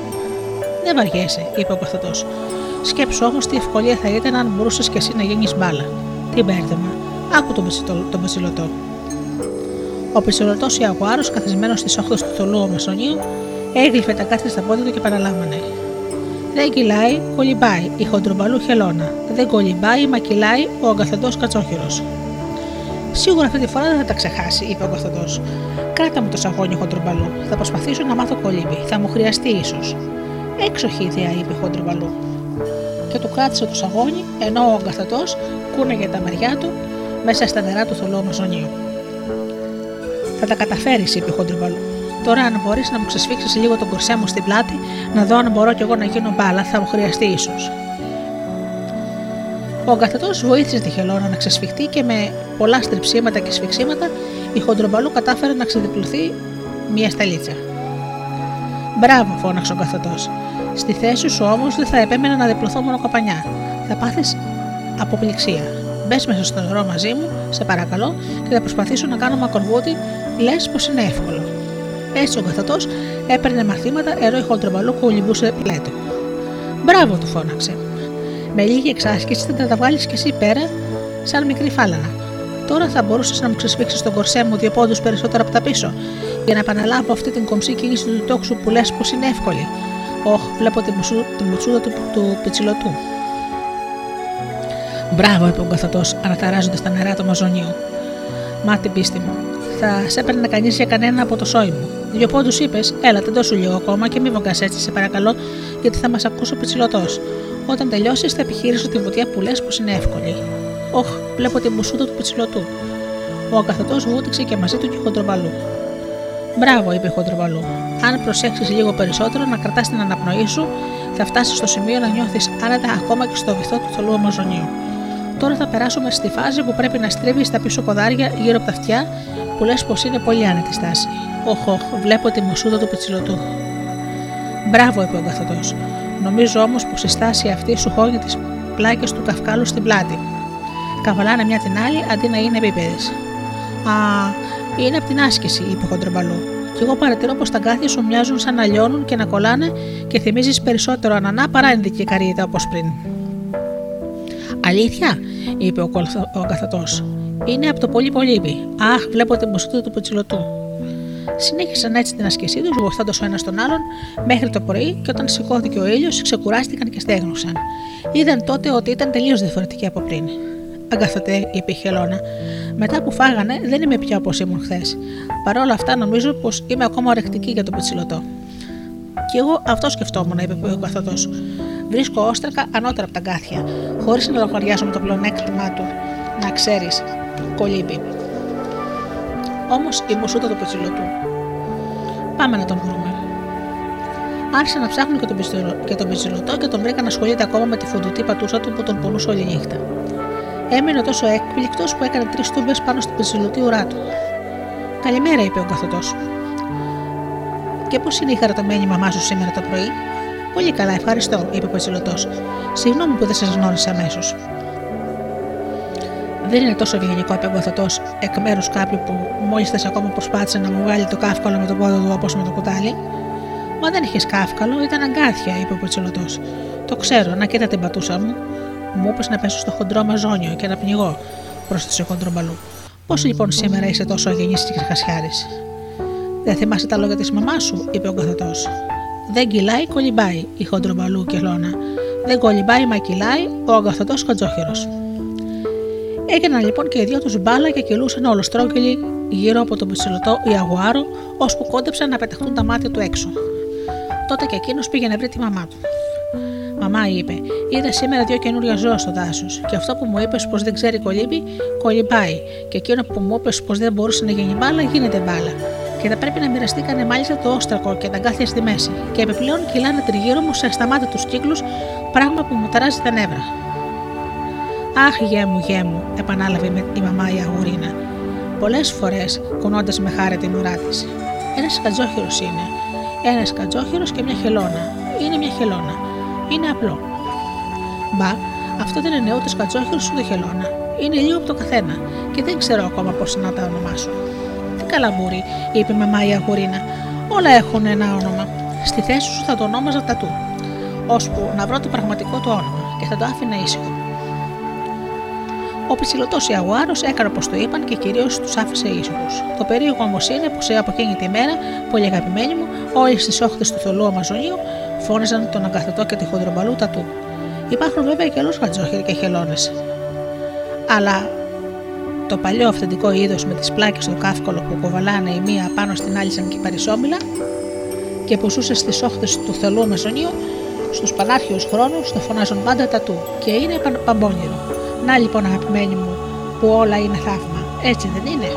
Δεν βαριέσαι, είπε ο καθοτό. Σκέψου όμως τι ευκολία θα ήταν αν μπορούσες κι εσύ να γίνεις μπάλα. Τι μπέρδεμα. Άκου τον, τον πεσιλωτό. Ο πεσιλωτός Ιαγουάρο, καθισμένος στις όχθες του θολού Ομασονίου, έγλυφε τα κάθια στα πόδια του και παραλάμβανε. Δεν κυλάει, κολυμπάει η χοντρομπαλού χελώνα. Δεν κολυμπάει, μα κυλάει ο αγκαθεντός κατσόχυρος. Σίγουρα αυτή τη φορά δεν θα τα ξεχάσει, είπε ο Κοθοντό. Κράτα μου το σαγόνι χοντρομπαλού. Θα προσπαθήσω να μάθω κολύμπη. Θα μου χρειαστεί ίσως. Έξοχη ιδέα, είπε χοντρομπαλού. Και του κράτησε το σαγόνι, ενώ ο αγκαθατό κούνεγε τα μεριά του μέσα στα νερά του θολού Αμαζονίου. Θα τα καταφέρεις, είπε χοντρομπαλού. Τώρα, αν μπορείς να μου ξεσφίξεις λίγο τον κορσέ μου στην πλάτη, να δω αν μπορώ κι εγώ να γίνω μπάλα, θα μου χρειαστεί ίσως. Ο αγκαθετό βοήθησε τη χελώνα να ξεσφιχτεί και με πολλά στριψίματα και σφιξίματα η χοντρομπαλού κατάφερε να ξεδιπλωθεί μία σταλίτσα. Μπράβο, φώναξε ο αγκαθετό. Στη θέση σου όμως δεν θα επέμενα να διπλωθώ μόνο καπανιά. Θα πάθεις αποπληξία. Μπες μέσα στο νερό μαζί μου, σε παρακαλώ, και θα προσπαθήσω να κάνω μακροβούτι, λες πως είναι εύκολο. Έτσι ο καθετός έπαιρνε μαθήματα ενώ η χοντρομπαλού κολυμπούσε πλέτο. Μπράβο, του φώναξε. Με λίγη εξάσκηση θα τα βγάλεις κι εσύ πέρα, σαν μικρή φάλανα. Τώρα θα μπορούσες να μου ξεσφίξει τον κορσέ μου δύο πόντους περισσότερο από τα πίσω, για να επαναλάβω αυτή την κομψή κίνηση του τόξου που λες πως είναι εύκολη. Όχ, βλέπω την, μουσού, την μουτσούδα του, του πιτσιλωτού. Μπράβο, είπε ο καθατός, αναταράζοντας τα νερά του μαζονίου. Μα την πίστη μου. Θα σε έπαιρνε κανείς για κανένα από το σόι μου. Δύο πόντους είπες, έλα τεντώσου λίγο ακόμα και μη βογκάς έτσι, σε παρακαλώ, γιατί θα μας ακούσει ο πιτσιλωτός. Όταν τελειώσεις, θα επιχείρησω τη βουτιά που λες πως είναι εύκολη. Όχ, βλέπω την μουσούτα του πιτσιλωτού. Ο αγκαθωτό βούτυξε και μαζί του και χοντροβαλού. Μπράβο, είπε χοντροβαλού. Αν προσέξεις λίγο περισσότερο να κρατάς την αναπνοή σου, θα φτάσεις στο σημείο να νιώθεις άνετα ακόμα και στο βυθό του θολού Αμαζονίου. Τώρα θα περάσουμε στη φάση που πρέπει να στρίβεις τα πίσω ποδάρια γύρω από τα αυτιά που λες πως είναι πολύ άνετη στάση. Οχ, οχ, βλέπω τη μουσούδα του πιτσιλωτού. Μπράβο, είπε ο καθωτό. Νομίζω όμως πω η στάση αυτή σου χώνει τις πλάκες του καυκάλου στην πλάτη. Καβαλάνε μια την άλλη αντί να είναι επίπεδες. Α, είναι από την άσκηση, είπε ο Χοντρομπαλού. Και εγώ παρατηρώ πως τα γκάθια σου μοιάζουν σαν να λιώνουν και να κολλάνε και θυμίζεις περισσότερο ανανά παρά ενδική καρύδα όπως πριν. Αλήθεια, είπε ο, ο καθατό. Είναι από το πολύ πολύ. Αχ, βλέπω τη μοσούτα του πετσιλωτού. Συνέχισαν έτσι την ασκησή τους, βοηθώντας ο ένας τον άλλον μέχρι το πρωί και όταν σηκώθηκε ο ήλιος, ξεκουράστηκαν και στέγνωσαν. Είδαν τότε ότι ήταν τελείως διαφορετική από πριν. Αγκαθωτέ, είπε η Χελώνα, μετά που φάγανε δεν είμαι πια όπως ήμουν χθες. Παρ' όλα αυτά νομίζω πως είμαι ακόμα ορεκτική για τον πετσιλωτό. Κι εγώ αυτό σκεφτόμουν, είπε ο καθοδό. Βρίσκω όστρακα ανώτερα από τα γκάθια, χωρίς να λογαριάζω με το πλεονέκτημά του. Να ξέρεις, κολύμπι. Όμως η μουσούτα του πετσιλωτού. Πάμε να τον βρούμε. Άρχισαν να ψάχνουν και τον, και τον πετσιλωτό και τον βρήκαν να ασχολείται ακόμα με τη φοντουτή πατούσα του που τον πονούσε όλη νύχτα. Έμεινε τόσο έκπληκτος που έκανε τρεις τούμπες πάνω στην πετσιλωτή ουρά του. Καλημέρα, είπε ο καθωτός. Και πώς είναι η χαρατωμένη μαμά σου σήμερα το πρωί, Πολύ καλά, ευχαριστώ, είπε ο Πετσιλωτός. Συγγνώμη που δεν σα γνώρισα αμέσως. Δεν είναι τόσο ευγενικό, είπε ο Καθωτό, εκ μέρους κάποιου που μόλις θες ακόμα προσπάθησε να μου βγάλει το κάφκαλο με τον πόδο του όπως με το κουτάλι. Μα δεν είχες κάφκαλο, ήταν αγκάθια, είπε ο Πετσιλωτό. Το ξέρω, να κοίτα την πατούσα μου. Μου είπες να πέσω στο χοντρό μαζόνιο και να πνιγώ, πρόσθεσε ο χοντρομπαλού. Πώς λοιπόν σήμερα είσαι τόσο αγενή και κρυχασιάρη. Δεν θυμάσαι τα λόγια της μαμάς σου, είπε ο καθετό. Δεν κυλάει, κολυμπάει, η χοντρομπαλού και λόνα. Δεν κολυμπάει, μα κυλάει, ο αγκαθωτό κατζόχυρο. Έγιναν λοιπόν και οι δυο τους μπάλα και κυλούσαν ολοστρόγγυλοι γύρω από τον πισιλωτό Ιαγουάρο, ώσπου κόντεψαν να πεταχτούν τα μάτια του έξω. Τότε και εκείνος πήγε να βρει τη μαμά του. Μαμά είπε: Είδα σήμερα δύο καινούργια ζώα στο δάσος, και αυτό που μου είπες πως δεν ξέρει κολύμπι, κολυμπάει, και εκείνο που μου είπες πως δεν μπορούσε να γίνει μπάλα, γίνεται μπάλα. Και θα πρέπει να μοιραστήκανε μάλιστα το όστρακο και τα γκάθια στη μέση, και επιπλέον κυλάνε τριγύρω μου σε ασταμάτητου κύκλους, πράγμα που μου ταράζει τα νεύρα. Αχ, γέ μου, γέ μου, επανάλαβε η μαμά η αγουρίνα, πολλές φορές κουνώντας με χάρη την ουρά της. Ένας κατζόχυρος είναι. Ένας κατζόχυρος και μια χελώνα. Είναι μια χελώνα. Είναι απλό. Μπα, αυτό δεν είναι ούτε σκατζόχυρο ούτε χελώνα. Είναι λίγο από το καθένα και δεν ξέρω ακόμα πώς να τα ονομάσω. Τι καλαμπούρι, είπε η μαμά η αγουρίνα. Όλα έχουν ένα όνομα. Στη θέση σου θα το ονόμαζα τατού. Ώσπου να βρω το πραγματικό του όνομα και θα το άφηνα ήσυχο. Ο πισιλωτός Ιαγουάρο έκανε όπως το είπαν και κυρίως τους άφησε ήσυχους. Το περίεργο όμως είναι πως από εκείνη τη μέρα, πολύ αγαπημένοι μου, όλε τι όχθες του θολού Αμαζονίου φώναζαν τον αγκαθωτό και τη χοντρομπαλούτα του. Υπάρχουν βέβαια και άλλου χατζόχερ και χελώνες. Αλλά το παλιό αυθεντικό είδος με τις πλάκες στο κάφκολο που κοβαλάνε η μία πάνω στην άλλη σαν κυπαρισόμιλα και που ζούσε στις όχθες του θελού Αμαζονίου, στους πανάρχιους χρόνους το φωνάζουν πάντα τατού και είναι παμπώνυρο. Να λοιπόν αγαπημένοι μου που όλα είναι θαύμα. Έτσι δεν είναι;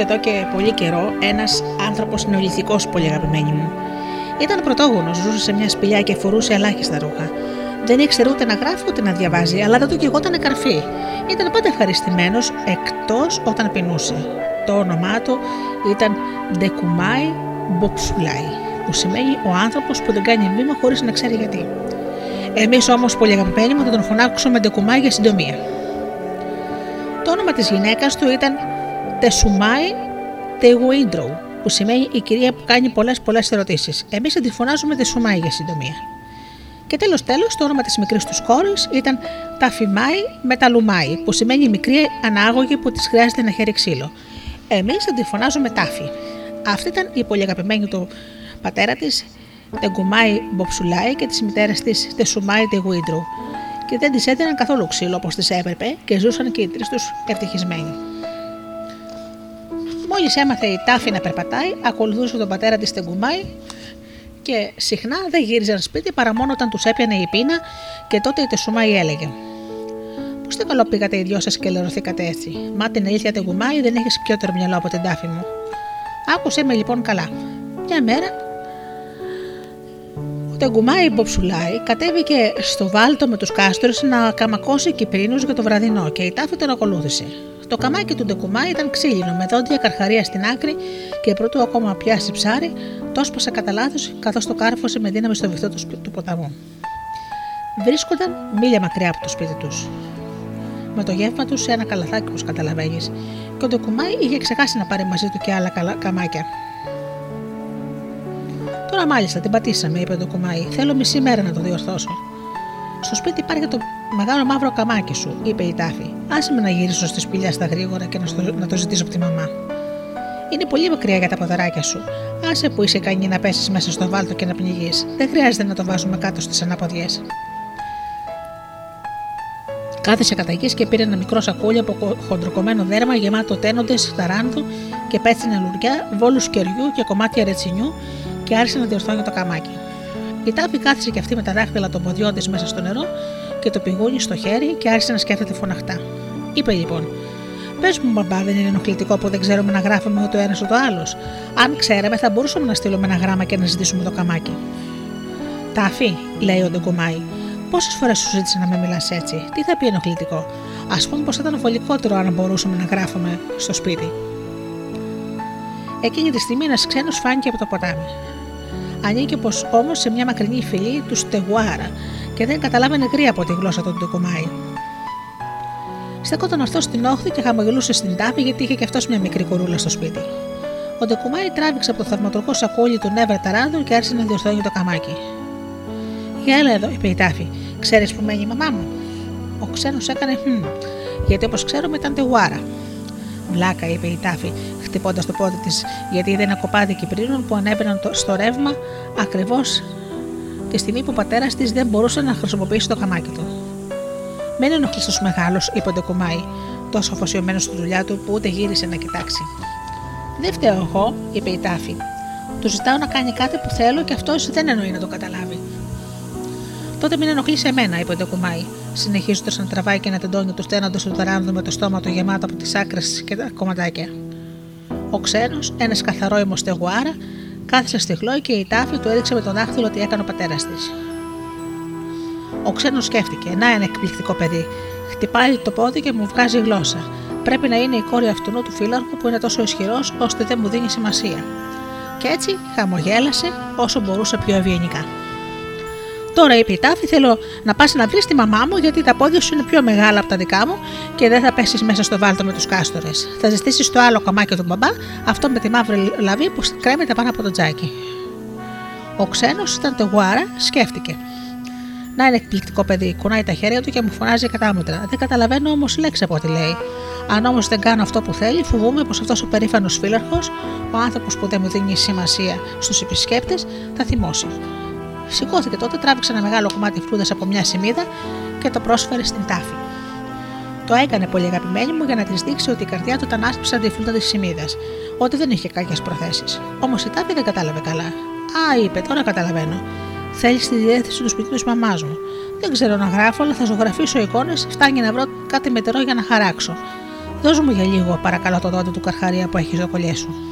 Λοιπόν κάποτε εδώ και πολύ καιρό ένας άνθρωπος νεολιθικό πολύ αγαπημένη μου. Ήταν πρωτόγονος, ζούσε σε μια σπηλιά και φορούσε ελάχιστα ρούχα. Δεν ήξερε ούτε να γράφει ούτε να διαβάζει, αλλά δεν του κεγόταν καρφί. Ήταν πάντα ευχαριστημένος εκτός όταν πεινούσε. Το όνομά του ήταν Ντεκουμάι Μποψουλάι, που σημαίνει ο άνθρωπος που δεν κάνει βήμα χωρίς να ξέρει γιατί. Εμείς όμως, πολύ αγαπημένοι μου, θα τον φωνάξουμε Ντεκουμάι για συντομία. Το όνομα της γυναίκας του ήταν Τεσουμάι Τεγουίντρο, που σημαίνει η κυρία που κάνει πολλές πολλές ερωτήσεις. Εμείς θα τη φωνάζουμε Τεσουμάι για συντομία. Και τέλος τέλος, το όνομα της μικρής τους κόρη ήταν Ταφιμάι Μεταλουμάι, που σημαίνει μικρή ανάγωγη που της χρειάζεται να χέρι ξύλο. Εμείς θα τη φωνάζουμε Τάφη. Αυτή ήταν η πολύ αγαπημένη του πατέρα της, Τεγκουμάι Μποψουλάι και της μητέρας της Τεσουμάι Τεγουίντρου. Και δεν της έδιναν καθόλου ξύλο όπως της έπρεπε και ζούσαν και οι τρεις τους ευτυχισμένοι. Μόλις έμαθε η Τάφη να περπατάει, ακολουθούσε τον πατέρα της Τεγκουμάι και συχνά δεν γύριζαν σπίτι παρά μόνο όταν τους έπιανε η πείνα και τότε η Τεσουμάι έλεγε: Πώς δεν καλό πήγατε οι δυο σας και λερωθήκατε έτσι; Μα την αλήθεια Τεγκουμάι δεν έχεις πιότερο μυαλό από την τάφη μου. Άκουσε με λοιπόν καλά. Μια μέρα ο Τεγκουμάι Μποψουλάι κατέβηκε στο βάλτο με τους κάστρου να καμακώσει κυπρίνους για το βραδινό και η τάφη τον ακολούθησε. Το καμάκι του Ντεκουμά ήταν ξύλινο, με δόντια καρχαρία στην άκρη και πρωτού ακόμα πιάσει ψάρι, το έσπασε κατά λάθος καθώς το κάρφωσε με δύναμη στο βυθό του, του ποταμού. Βρίσκονταν μίλια μακριά από το σπίτι τους. Με το γεύμα τους σε ένα καλαθάκι, όπως καταλαβαίνεις, και ο Ντεκουμάι είχε ξεχάσει να πάρει μαζί του και άλλα καλα... καμάκια. Τώρα μάλιστα την πατήσαμε, είπε ο Ντεκουμάι. Θέλω μισή μέρα να το διορθώσω. Στο σπίτι υπάρχει το μεγάλο μαύρο καμάκι σου, είπε η τάφη. Άσε με να γυρίσω στη σπηλιά στα γρήγορα και να, στο, να το ζητήσω από τη μαμά. Είναι πολύ μακριά για τα ποδαράκια σου. Άσε που είσαι ικανή να πέσεις μέσα στο βάλτο και να πνιγείς. Δεν χρειάζεται να το βάζουμε κάτω στις ανάποδιέ. Κάθισε κατά γης και πήρε ένα μικρό σακούλι από χοντροκομμένο δέρμα γεμάτο τένοντες, ταράνδου και πέτσινα λουριά, βόλους κεριού και κομμάτια ρετσινιού και άρχισε να διορθώνει το καμάκι. Η τάφη κάθισε και αυτή με τα δάχτυλα των ποδιών της μέσα στο νερό και το πηγούνι στο χέρι και άρχισε να σκέφτεται φωναχτά. Είπε λοιπόν: Πες μου, μπαμπά, δεν είναι ενοχλητικό που δεν ξέρουμε να γράφουμε ούτε ο ένας ούτε ο άλλος. Αν ξέραμε, θα μπορούσαμε να στείλουμε ένα γράμμα και να ζητήσουμε το καμάκι. Τάφη, λέει ο Ντογκομάη, πόσες φορές σου ζήτησε να με μιλάς έτσι, τι θα πει ενοχλητικό; Α πούμε πως θα ήταν βολικότερο αν μπορούσαμε να γράφουμε στο σπίτι. Εκείνη τη στιγμή ένας ξένος φάνηκε από το ποτάμι. Ανήκε πως όμως σε μια μακρινή φυλή του Στεγουάρα και δεν καταλάβαινε γρήγορα από τη γλώσσα του Ντοκουμάη. Στεκόταν αυτός στην όχθη και χαμογελούσε στην τάφη γιατί είχε και αυτός μια μικρή κορούλα στο σπίτι. Ο Ντοκουμάη τράβηξε από το θαυματουργό σακούλι του Νέβρα Ταράνδου και άρχισε να διορθώνει το καμάκι. Για έλα εδώ, είπε η τάφη. Ξέρεις που μένει η μαμά μου; Ο ξένος έκανε χμ, γιατί όπως ξέρουμε ήταν τεγουάρα. Βλάκα, είπε η τάφη, χτυπώντας το πόδι της, γιατί είδε ένα κοπάδι κυπρίνων που ανέβαιναν στο ρεύμα ακριβώς τη στιγμή που ο πατέρας της δεν μπορούσε να χρησιμοποιήσει το καμάκι του. Μην ενοχλεί του μεγάλου, είπε ο Ντεκουμάη, τόσο αφοσιωμένος στη δουλειά του που ούτε γύρισε να κοιτάξει. Δεν φταίω εγώ, είπε η τάφη. Του ζητάω να κάνει κάτι που θέλω και αυτός δεν εννοεί να το καταλάβει. Τότε μην ενοχλείς εμένα, είπε ο Ντεκουμάη, συνεχίζοντας να τραβάει και να τεντώνει του τένοντε του ταράνδου με το στόμα του γεμάτο από τις άκρες και τα κομματάκια. Ο ξένος, ένας καθαρό ημοστεγουάρα, κάθισε στη χλώη και η τάφη του έδειξε με τον δάχτυλο τι έκανε ο πατέρας της. Ο ξένος σκέφτηκε: Να ένα εκπληκτικό παιδί. Χτυπάει το πόδι και μου βγάζει γλώσσα. Πρέπει να είναι η κόρη αυτού του φύλαρχου που είναι τόσο ισχυρός ώστε δεν μου δίνει σημασία. Και έτσι χαμογέλασε όσο μπορούσε πιο ευγενικά. Τώρα είπε η Τάφη: Θέλω να πας να βρεις τη μαμά μου, γιατί τα πόδια σου είναι πιο μεγάλα από τα δικά μου και δεν θα πέσεις μέσα στο βάλτο με τους κάστορες. Θα ζητήσεις το άλλο καμάκι του μπαμπά, αυτό με τη μαύρη λαβή που κρέμεται πάνω από το τζάκι. Ο ξένος ήταν το γουάρα, σκέφτηκε. Να είναι εκπληκτικό παιδί, κουνάει τα χέρια του και μου φωνάζει κατάμετρα. Δεν καταλαβαίνω όμως λέξη από ό,τι λέει. Αν όμως δεν κάνω αυτό που θέλει, φοβούμαι πως αυτός ο περήφανος φύλαρχο, ο άνθρωπος που δεν μου δίνει σημασία στους επισκέπτες, θα θυμώσει. Σηκώθηκε τότε, τράβηξε ένα μεγάλο κομμάτι φρούδα από μια σημίδα και το πρόσφερε στην τάφη. Το έκανε πολύ αγαπημένη μου για να της δείξει ότι η καρδιά του ήταν άσπρη σαν τη φρούδα της σημίδας, ότι δεν είχε κακές προθέσεις. Όμως η τάφη δεν κατάλαβε καλά. Α, είπε, τώρα καταλαβαίνω. Θέλει τη διεύθυνση του σπιτιού της μαμάς μου. Δεν ξέρω να γράφω, αλλά θα ζωγραφίσω εικόνες, φτάνει να βρω κάτι μετερό για να χαράξω. Δώσ' μου για λίγο, παρακαλώ, το δόντι του καρχαρία που έχει στο κολλιέ σου.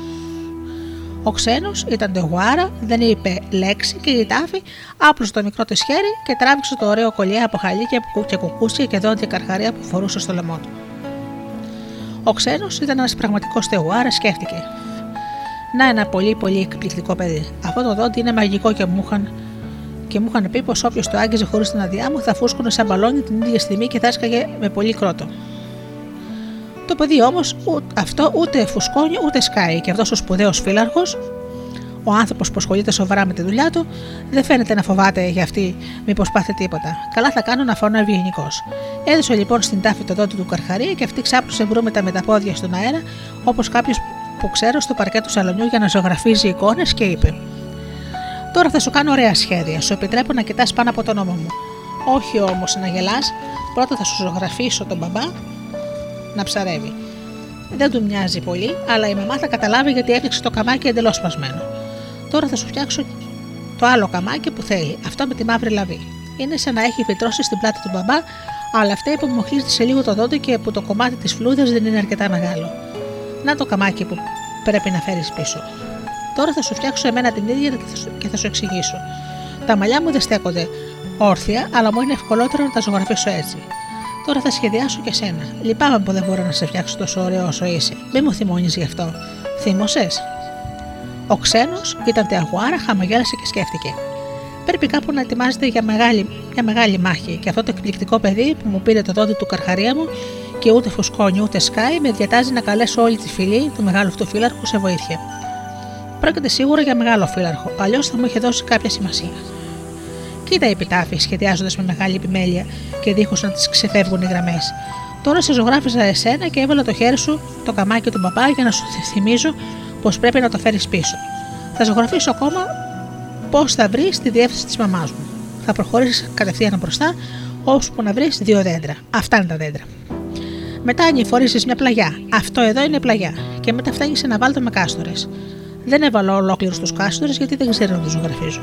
Ο ξένος ήταν το γουάρα, δεν είπε λέξη και η τάφη άπλωσε το μικρό της χέρι και τράβηξε το ωραίο κολλιέ από χαλίκια και κουκούσια και δόντια καρχαρία που φορούσε στο λαιμό του. Ο ξένος ήταν ένας πραγματικός στεγουάρα, σκέφτηκε. Να ένα πολύ πολύ εκπληκτικό παιδί. Αυτό το δόντι είναι μαγικό και μου είχαν, και μου είχαν πει πως όποιος το άγγιζε χωρίς την αδειά μου θα φούσκωνε σαν μπαλόνι την ίδια στιγμή και θα έσκαγε με πολύ κρότο. Το παιδί όμως αυτό ούτε φουσκώνει ούτε σκάει και αυτός ο σπουδαίος φύλαρχος, ο άνθρωπος που ασχολείται σοβαρά με τη δουλειά του, δεν φαίνεται να φοβάται για αυτή μήπως πάθει τίποτα. Καλά θα κάνω να φωνώ ευγενικός. Έδωσε λοιπόν στην τάφη το δόντι του καρχαρία και αυτή ξάπλωσε βρούμετα με τα πόδια στον αέρα, όπως κάποιος που ξέρω στο παρκέ του σαλονιού για να ζωγραφίζει εικόνες και είπε: Τώρα θα σου κάνω ωραία σχέδια. Σου επιτρέπω να κοιτάς πάνω από τον νόμο μου. Όχι όμως να γελάς, πρώτα θα σου ζωγραφίσω τον μπαμπά να ψαρεύει. Δεν του μοιάζει πολύ, αλλά η μαμά θα καταλάβει γιατί έφτιαξε το καμάκι εντελώς σπασμένο. Τώρα θα σου φτιάξω το άλλο καμάκι που θέλει, αυτό με τη μαύρη λαβή. Είναι σαν να έχει φυτρώσει στην πλάτη του μπαμπά, αλλά αυτή υπομοχλίζεται σε λίγο το δόντι και που το κομμάτι της φλούδας δεν είναι αρκετά μεγάλο. Να το καμάκι που πρέπει να φέρεις πίσω. Τώρα θα σου φτιάξω εμένα την ίδια και θα σου εξηγήσω. Τα μαλλιά μου δεν στέκονται όρθια, αλλά μου είναι ευκολότερο να τα ζωγραφίσω έτσι. Τώρα θα σχεδιάσω και σένα. Λυπάμαι που δεν μπορώ να σε φτιάξω τόσο ωραίο όσο είσαι. Μην μου θυμώνεις γι' αυτό. Θύμωσες; Ο ξένος ήταν τεαγουάρα, χαμογέλασε και σκέφτηκε. Πρέπει κάπου να ετοιμάζεται για μεγάλη, για μεγάλη μάχη και αυτό το εκπληκτικό παιδί που μου πήρε το δόντι του καρχαρία μου και ούτε φουσκώνει ούτε σκάει με διατάζει να καλέσω όλη τη φυλή του μεγάλου αυτού φύλαρχου σε βοήθεια. Πρόκειται σίγουρα για μεγάλο φύλαρχο, αλλιώς θα μου είχε δώσει κάποια σημασία. Κοίτα η επιτάφη, σχεδιάζοντας με μεγάλη επιμέλεια και δίχως να τις ξεφεύγουν οι γραμμές. Τώρα σε ζωγράφιζα εσένα και έβαλα το χέρι σου το καμάκι του μπαμπά για να σου θυμίζω πως πρέπει να το φέρεις πίσω. Θα ζωγραφίσω ακόμα πώ θα βρεις τη διεύθυνση της μαμάς μου. Θα προχωρήσεις κατευθείαν μπροστά, ώσπου να βρεις δύο δέντρα. Αυτά είναι τα δέντρα. Μετά ανηφορίζει μια πλαγιά. Αυτό εδώ είναι πλαγιά. Και μετά φτάνεις σε ένα βάλτο με κάστορες. Δεν έβαλα ολόκληρους τους κάστορες γιατί δεν ξέρω να τους ζωγραφίζω.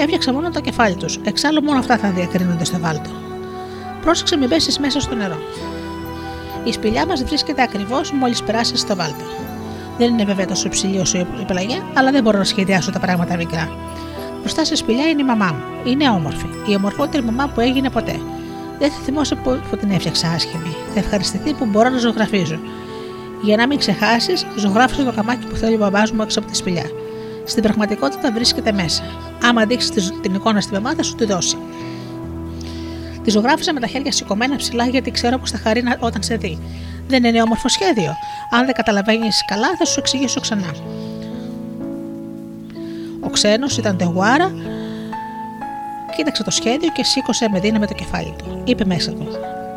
Έφτιαξα μόνο το κεφάλι τους. Εξάλλου μόνο αυτά θα διακρίνονται στο βάλτο. Πρόσεξε μην πέσεις μέσα στο νερό. Η σπηλιά μας βρίσκεται ακριβώς μόλις περάσεις στο βάλτο. Δεν είναι βέβαια τόσο υψηλή όσο η πλαγιά, αλλά δεν μπορώ να σχεδιάσω τα πράγματα μικρά. Μπροστά σε σπηλιά είναι η μαμά μου. Είναι όμορφη. Η ομορφότερη μαμά που έγινε ποτέ. Δεν θα θυμώσαι που, που την έφτιαξα άσχημη. Θα ευχαριστηθεί που μπορώ να ζωγραφίζω. Για να μην ξεχάσεις, ζωγράφισε το καμάκι που θέλει ο μπαμπάς μου έξω από τη σπηλιά. Στην πραγματικότητα βρίσκεται μέσα. Άμα δείξει την εικόνα στη μαμά, θα σου τη δώσει. Τη ζωγράφισα με τα χέρια σηκωμένα ψηλά γιατί ξέρω πως θα χαρεί όταν σε δει. Δεν είναι όμορφο σχέδιο. Αν δεν καταλαβαίνεις καλά, θα σου εξηγήσω ξανά. Ο ξένος ήταν τεγουάρα, κοίταξε το σχέδιο και σήκωσε με δύναμη το κεφάλι του. Είπε μέσα του: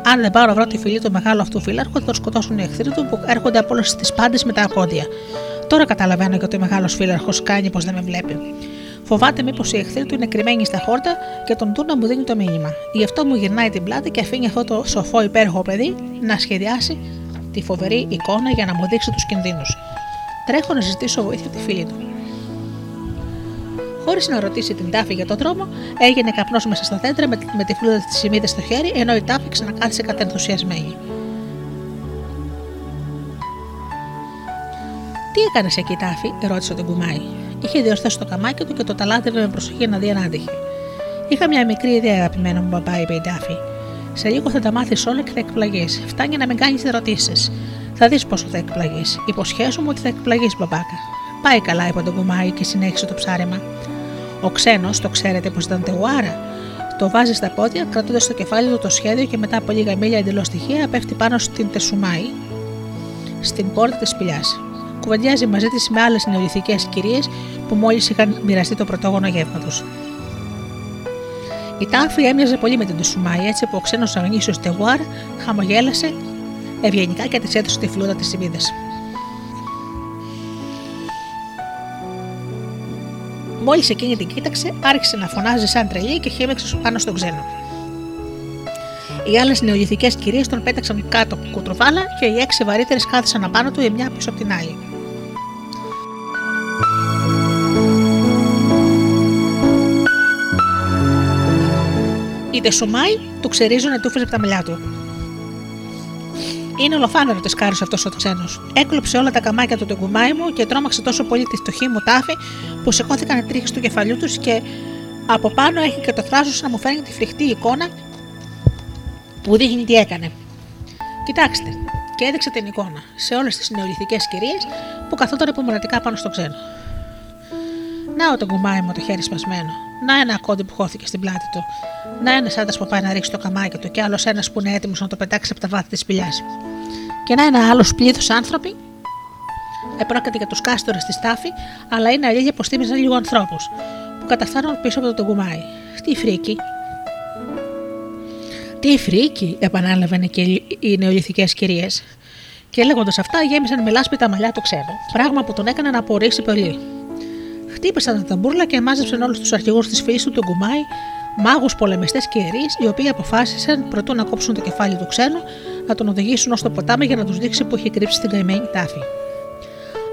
Αν δεν πάρω βρω τη φυλή του μεγάλου αυτού φύλαρχου, θα το σκοτώσουν οι εχθροί του που έρχονται από όλες τις πάντες με τα απόντια. Τώρα καταλαβαίνω γιατί ο μεγάλος φύλαρχο κάνει πως δεν με βλέπει. Φοβάται μήπως οι εχθροί του είναι κρυμμένοι στα χόρτα και τον τούνα μου δίνει το μήνυμα. Γι' αυτό μου γυρνάει την πλάτη και αφήνει αυτό το σοφό υπέροχο παιδί να σχεδιάσει τη φοβερή εικόνα για να μου δείξει τους κινδύνους. Τρέχω να ζητήσω βοήθεια από τη φίλη του. Χωρίς να ρωτήσει την τάφη για τον δρόμο, έγινε καπνός μέσα στα δέντρα με, με τη φλούδα της σημίδα στο χέρι, ενώ η τάφη ξανακάθισε κατενθουσιασμένη. Τι έκανες εκεί, Τάφη, ρώτησε τον κουμάι. Είχε διορθώσει το καμάκι του και το ταλάτευε με προσοχή να δει αν άντυχε. Είχα μια μικρή ιδέα, αγαπημένο μου μπαμπά, είπε η Τάφη. Σε λίγο θα τα μάθεις όλα και θα εκπλαγείς. Φτάνει να μην κάνεις ερωτήσεις. Θα δεις πόσο θα εκπλαγείς. Υποσχέσου μου ότι θα εκπλαγείς, μπαμπάκα. Πάει καλά, είπε τον κουμάι και συνέχισε το ψάρεμα. Ο ξένος, το ξέρετε πως ήταν τεουάρα, το βάζει στα πόδια, κρατώντας στο κεφάλι του το σχέδιο και μετά από λίγα μίλια εντελώς τυχαία πέφτει πάνω στην τεσουμάη, στην πόρτα της σπηλιάς κουβεντιάζει μαζί της με άλλες νεολυθικέ κυρίες που μόλις είχαν μοιραστεί το πρωτόγωνο γεύμα του. Η τάφη έμοιαζε πολύ με την Τουσουμάη, έτσι που ο ξένος αγνήσιο Τεγουάρ χαμογέλασε ευγενικά και της έδωσε τη φλούδα της σημίδα. Μόλις εκείνη την κοίταξε, άρχισε να φωνάζει σαν τρελή και χέμεξε πάνω στον ξένο. Οι άλλες νεολυθικέ κυρίες τον πέταξαν κάτω κουτρουβάλα και οι έξι βαρύτερες κάθισαν απάνω του η μια πίσω από την άλλη. Η Τεσουμάη του ξερίζωνε τούφε από τα μαλλιά του. Είναι ολοφάνερο της κάρι αυτός ο ξένος. Έκλωψε όλα τα καμάκια του τεγκουμάι μου και τρόμαξε τόσο πολύ τη φτωχή μου τάφη που σηκώθηκαν οι τρίχες του κεφαλιού τους και από πάνω έχει και το θράσος να μου φέρνει τη φρικτή εικόνα που δείχνει τι έκανε. Κοιτάξτε, και έδειξε την εικόνα σε όλες τις νεολυθικές κυρίες που καθόταν υπομονετικά πάνω στο ξένο. Να το κουμάι μου το χέρι σπασμένο. Να ένα κοντάρι που χώθηκε στην πλάτη του. Να ένας άντρας που πάει να ρίξει το καμάκι του και άλλος ένας που είναι έτοιμος να το πετάξει από τα βάθη της σπηλιάς. Και να ένα άλλος πλήθος ανθρώποι. Επρόκειτο για τους κάστορες της Τάφι, αλλά είναι αλήθεια πως θύμιζαν λίγο ανθρώπους που καταφθάνουν πίσω από το κουμάι. Τι φρίκη. Τι φρίκη, επανέλαβαν και οι νεολιθικές κυρίες. Και λέγοντας αυτά, γέμισαν με λάσπη τα μαλλιά του ξένου. Πράγμα που τον έκανε να απορήσει πολύ. Χτύπησαν τα ταμπούρλα και μάζεψαν όλους τους αρχηγούς της φύσης του τον κουμάι, μάγους, πολεμιστές και ιερείς, οι οποίοι αποφάσισαν προτού να κόψουν το κεφάλι του ξένου, να τον οδηγήσουν ως το ποτάμι για να τους δείξει που είχε κρύψει στην καημένη τάφη.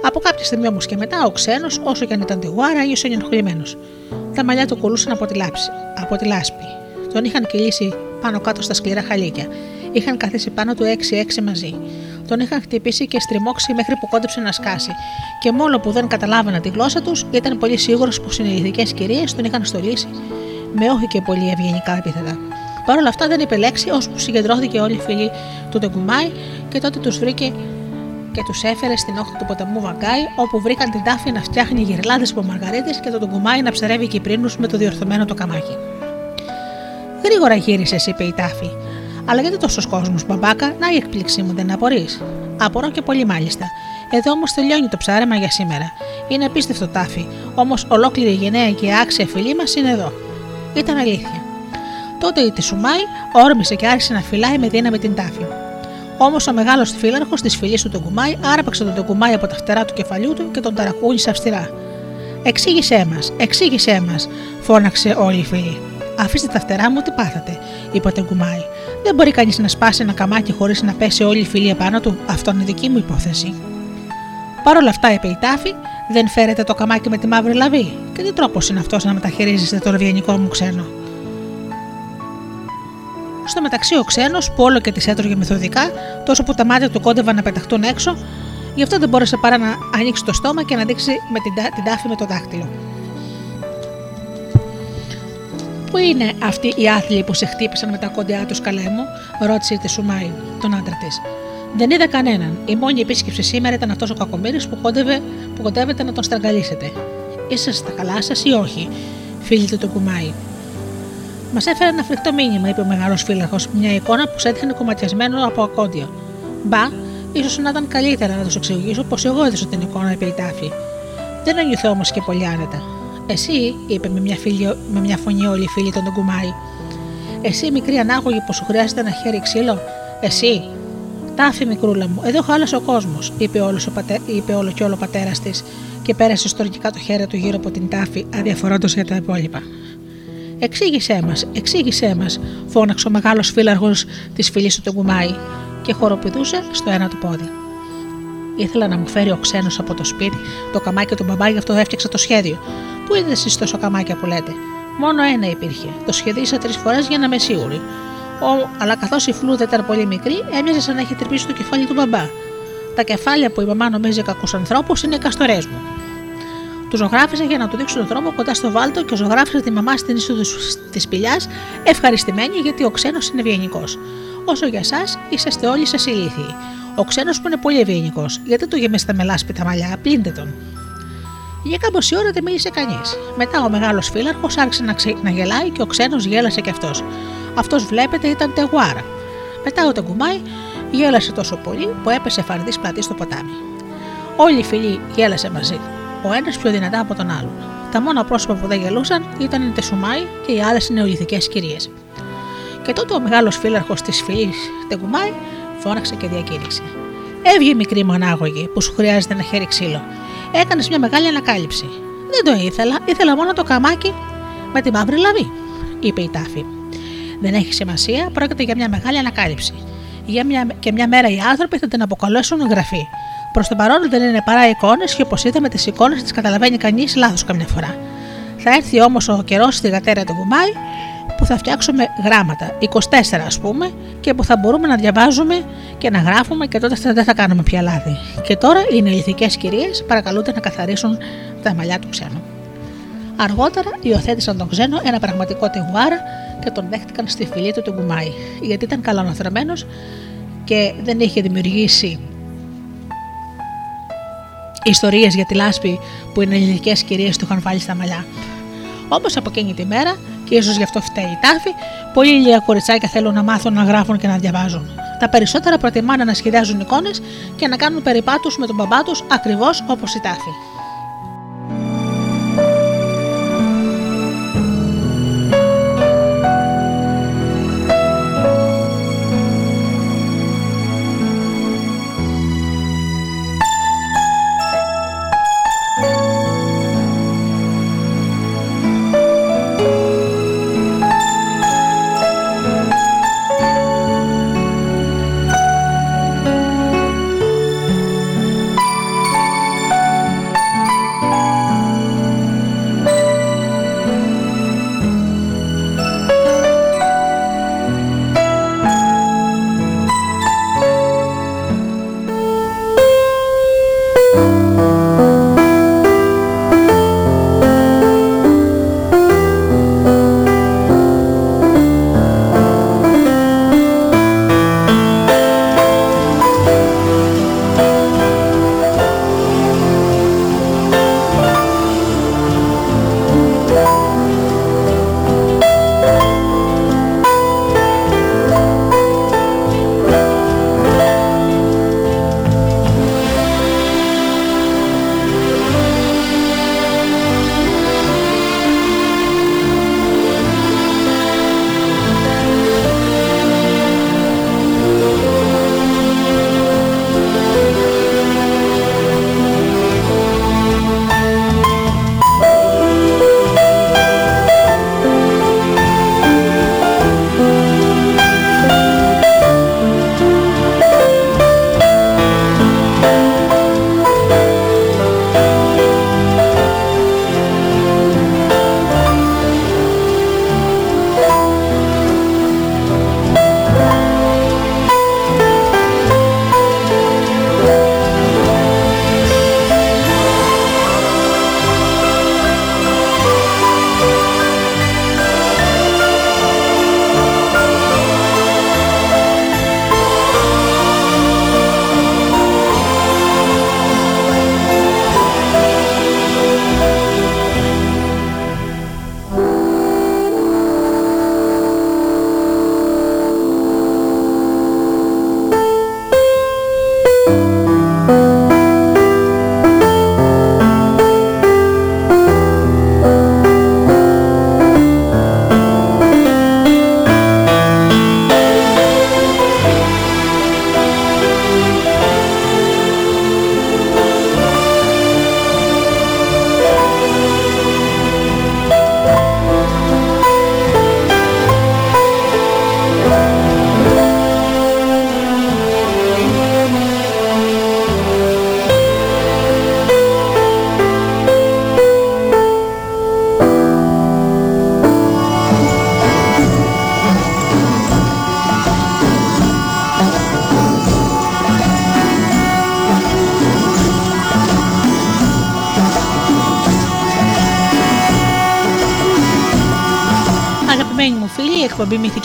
Από κάποια στιγμή όμως και μετά, ο ξένος, όσο και αν ήταν τη γουάρα, ένιωσε ενοχλημένος. Τα μαλλιά του κολούσαν από τη, λάψη, από τη λάσπη. Τον είχαν κυλήσει πάνω κάτω στα σκληρά χαλίκια. Είχαν καθίσει πάνω του 6-6 μαζί. Τον είχαν χτυπήσει και στριμώξει μέχρι που κόντεψε να σκάσει. Και μόνο που δεν καταλάβαιναν τη γλώσσα τους, ήταν πολύ σίγουρος πως οι ελληνικέ κυρίες τον είχαν στολίσει με όχι και πολύ ευγενικά επίθετα. Παρ' όλα αυτά δεν είπε λέξη, ώσπου συγκεντρώθηκε όλη η φυλή του Ντεγκουμάη και τότε τους βρήκε και τους έφερε στην όχθη του ποταμού Βαγκάη, όπου βρήκαν την τάφη να φτιάχνει γυρλάδες από μαργαρίτες και τον Ντεγκουμάη να ψερεύει κυπρίνους με το διορθωμένο το καμάκι. Γρήγορα γύρισε, είπε η τάφη. Αλλά γιατί τόσος κόσμος, μπαμπάκα, να η εκπλήξή μου δεν απορρεί. Απορώ και πολύ μάλιστα. Εδώ όμως τελειώνει το ψάρεμα για σήμερα. Είναι απίστευτο τάφι, όμως ολόκληρη η γενναία και άξια φιλή μας είναι εδώ. Ήταν αλήθεια. Τότε η Τεσουμάη όρμησε και άρχισε να φυλάει με δύναμη την τάφη. Όμως ο μεγάλος φύλαρχος της φυλής του τον κουμάι άρπαξε τον κουμάι από τα φτερά του κεφαλιού του και τον ταρακούνησε αυστηρά. Εξήγησέ μας, εξήγησέ μας, φώναξε όλη η φυλή. Αφήστε τα φτερά μου, τι πάθατε, είπε ο Τεγκουμάη. Δεν μπορεί κανείς να σπάσει ένα καμάκι χωρίς να πέσει όλη η φυλή επάνω του. Αυτό είναι δική μου υπόθεση. Παρ' όλα αυτά, είπε η τάφη, δεν φέρετε το καμάκι με τη μαύρη λαβή. Και τι τρόπος είναι αυτός να μεταχειρίζεστε το ευγενικό μου ξένο; Στο μεταξύ, ο ξένος, που όλο και της έτρωγε μεθοδικά, τόσο που τα μάτια του κόντευαν να πεταχτούν έξω, γι' αυτό δεν μπόρεσε παρά να ανοίξει το στόμα και να δείξει με την, την τάφη με το δάχτυλο. Πού είναι αυτοί οι άθλοι που σε χτύπησαν με τα κόντια τους καλέ μου, ρώτησε η Τεσουμάη, τον άντρα της. Δεν είδα κανέναν. Η μόνη επίσκεψη σήμερα ήταν αυτός ο κακομίρι που, κόντευε, που κοντεύετε να τον στραγγαλίσετε. Είσαστε στα καλά σας ή όχι, φίλοι του το κουμάι. Μας έφερε ένα φρικτό μήνυμα, είπε ο μεγάλος φύλαχο, μια εικόνα που σε κομματιασμένο από ακόντια. Μπα, ίσως να ήταν καλύτερα να τους εξηγήσω πως εγώ έδωσα την εικόνα επί τάφη. Δεν ένιωθε όμως και πολύ άνετα. Εσύ, είπε με μια, φίλη, με μια φωνή όλη η φίλη τον κουμάι. Εσύ, μικρή ανάγωγη που σου χρειάζεται ένα χέρι ξύλο. Εσύ, τάφη μικρούλα μου, εδώ χάλασε ο κόσμος, είπε, όλος ο πατέ, είπε όλο και όλο ο πατέρας της και πέρασε στοργικά το χέρι του γύρω από την τάφη, αδιαφορώντας για τα υπόλοιπα. Εξήγησέ μας, εξήγησέ μας, φώναξε ο μεγάλος φύλαργο της φίλης του τον κουμάι και χοροπηδούσε στο ένα του πόδι. Ήθελα να μου φέρει ο ξένος από το σπίτι το καμάκι του μπαμπά, γι' αυτό έφτιαξα το σχέδιο. Πού είδε εσείς τόσο καμάκια που λέτε; Μόνο ένα υπήρχε. Το σχεδίσα τρεις φορές για να είμαι σίγουρη. Ο, αλλά καθώς η φλούδα ήταν πολύ μικρή, έμοιαζε σαν να έχει τρυπήσει το κεφάλι του μπαμπά. Τα κεφάλια που η μαμά νομίζει κακούς ανθρώπους είναι οι καστορές μου. Του ζωγράφισε για να του δείξω τον τρόπο κοντά στο βάλτο και ζωγράφισε τη μαμά στην είσοδο της σπηλιάς, ευχαριστημένη γιατί ο ξένος είναι ευγενικός. Όσο για εσάς, είσαστε όλοι σας ηλίθιοι. Ο ξένος που είναι πολύ ευγενικός, γιατί του γεμίσετε με λάσπη τα μαλλιά, πλύντε τον. Για κάμποση ώρα δεν μίλησε κανείς. Μετά ο μεγάλος φύλαρχος άρχισε να, ξε... να γελάει και ο ξένος γέλασε κι αυτός. Αυτός βλέπετε ήταν τεγουάρα. Μετά ο τεγκουμάι γέλασε τόσο πολύ που έπεσε φαρδί πλατής στο ποτάμι. Όλοι οι φίλοι γέλασε μαζί, ο ένας πιο δυνατά από τον άλλον. Τα μόνα πρόσωπα που δεν γελούσαν ήταν η Τεσουμάη και οι άλλες νεολυθικέ κυρίες. Και τότε ο μεγάλος φύλαρχος της φυλή Τεγκουμάη φώναξε και διακήρυξε. Έβγε μικρή μονάγωγη που σου χρειάζεται ένα χέρι ξύλο. Έκανες μια μεγάλη ανακάλυψη. Δεν το ήθελα, ήθελα μόνο το καμάκι με τη μαύρη λαβή, είπε η τάφη. Δεν έχει σημασία, πρόκειται για μια μεγάλη ανακάλυψη. Για μια, και μια μέρα οι άνθρωποι θα την αποκαλέσουν γραφή. Προς το παρόν δεν είναι παρά εικόνες και όπως είδαμε τις εικόνες τις καταλαβαίνει κανείς λάθος καμιά φορά. Θα έρθει όμως ο καιρός στη γατέρα του Γουμάη που θα φτιάξουμε γράμματα, 24 ας πούμε, και που θα μπορούμε να διαβάζουμε και να γράφουμε και τότε δεν θα κάνουμε πια λάθη. Και τώρα οι νεολυθικές κυρίες παρακαλούνται να καθαρίσουν τα μαλλιά του ξένου. Αργότερα υιοθέτησαν τον ξένο ένα πραγματικό τεγουάρα και τον δέχτηκαν στη φυλή του του Γκουμάη, γιατί ήταν καλονοθραμένο και δεν είχε δημιουργήσει ιστορίες για τη λάσπη που οι ελληνικέ κυρίες του είχαν βάλει στα μαλλιά. Όμως από εκείνη τη μέρα, και ίσως γι' αυτό φταίει η τάφη, πολλοί λίγα κοριτσάκια θέλουν να μάθουν να γράφουν και να διαβάζουν. Τα περισσότερα προτιμάνε να σχεδιάζουν εικόνες και να κάνουν περιπάτους με τον μπαμπά τους ακριβώς όπως η τάφη.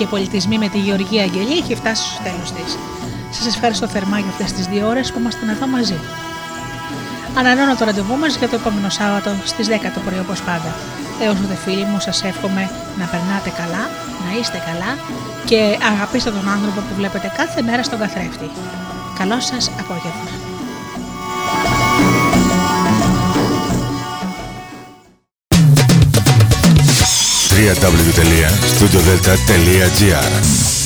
Και Πολιτισμοί με τη Γεωργία Αγγελή έχει φτάσει στο τέλος της. Σας ευχαριστώ θερμά για αυτές τις δύο ώρες που ήμασταν εδώ μαζί. Ανανώνω το ραντεβού μας για το επόμενο Σάββατο στις 10 το πρωί όπως πάντα. Έως τότε φίλοι μου σας εύχομαι να περνάτε καλά, να είστε καλά και αγαπήστε τον άνθρωπο που βλέπετε κάθε μέρα στον καθρέφτη. Καλό σας απόγευμα. www.studiodelta.gr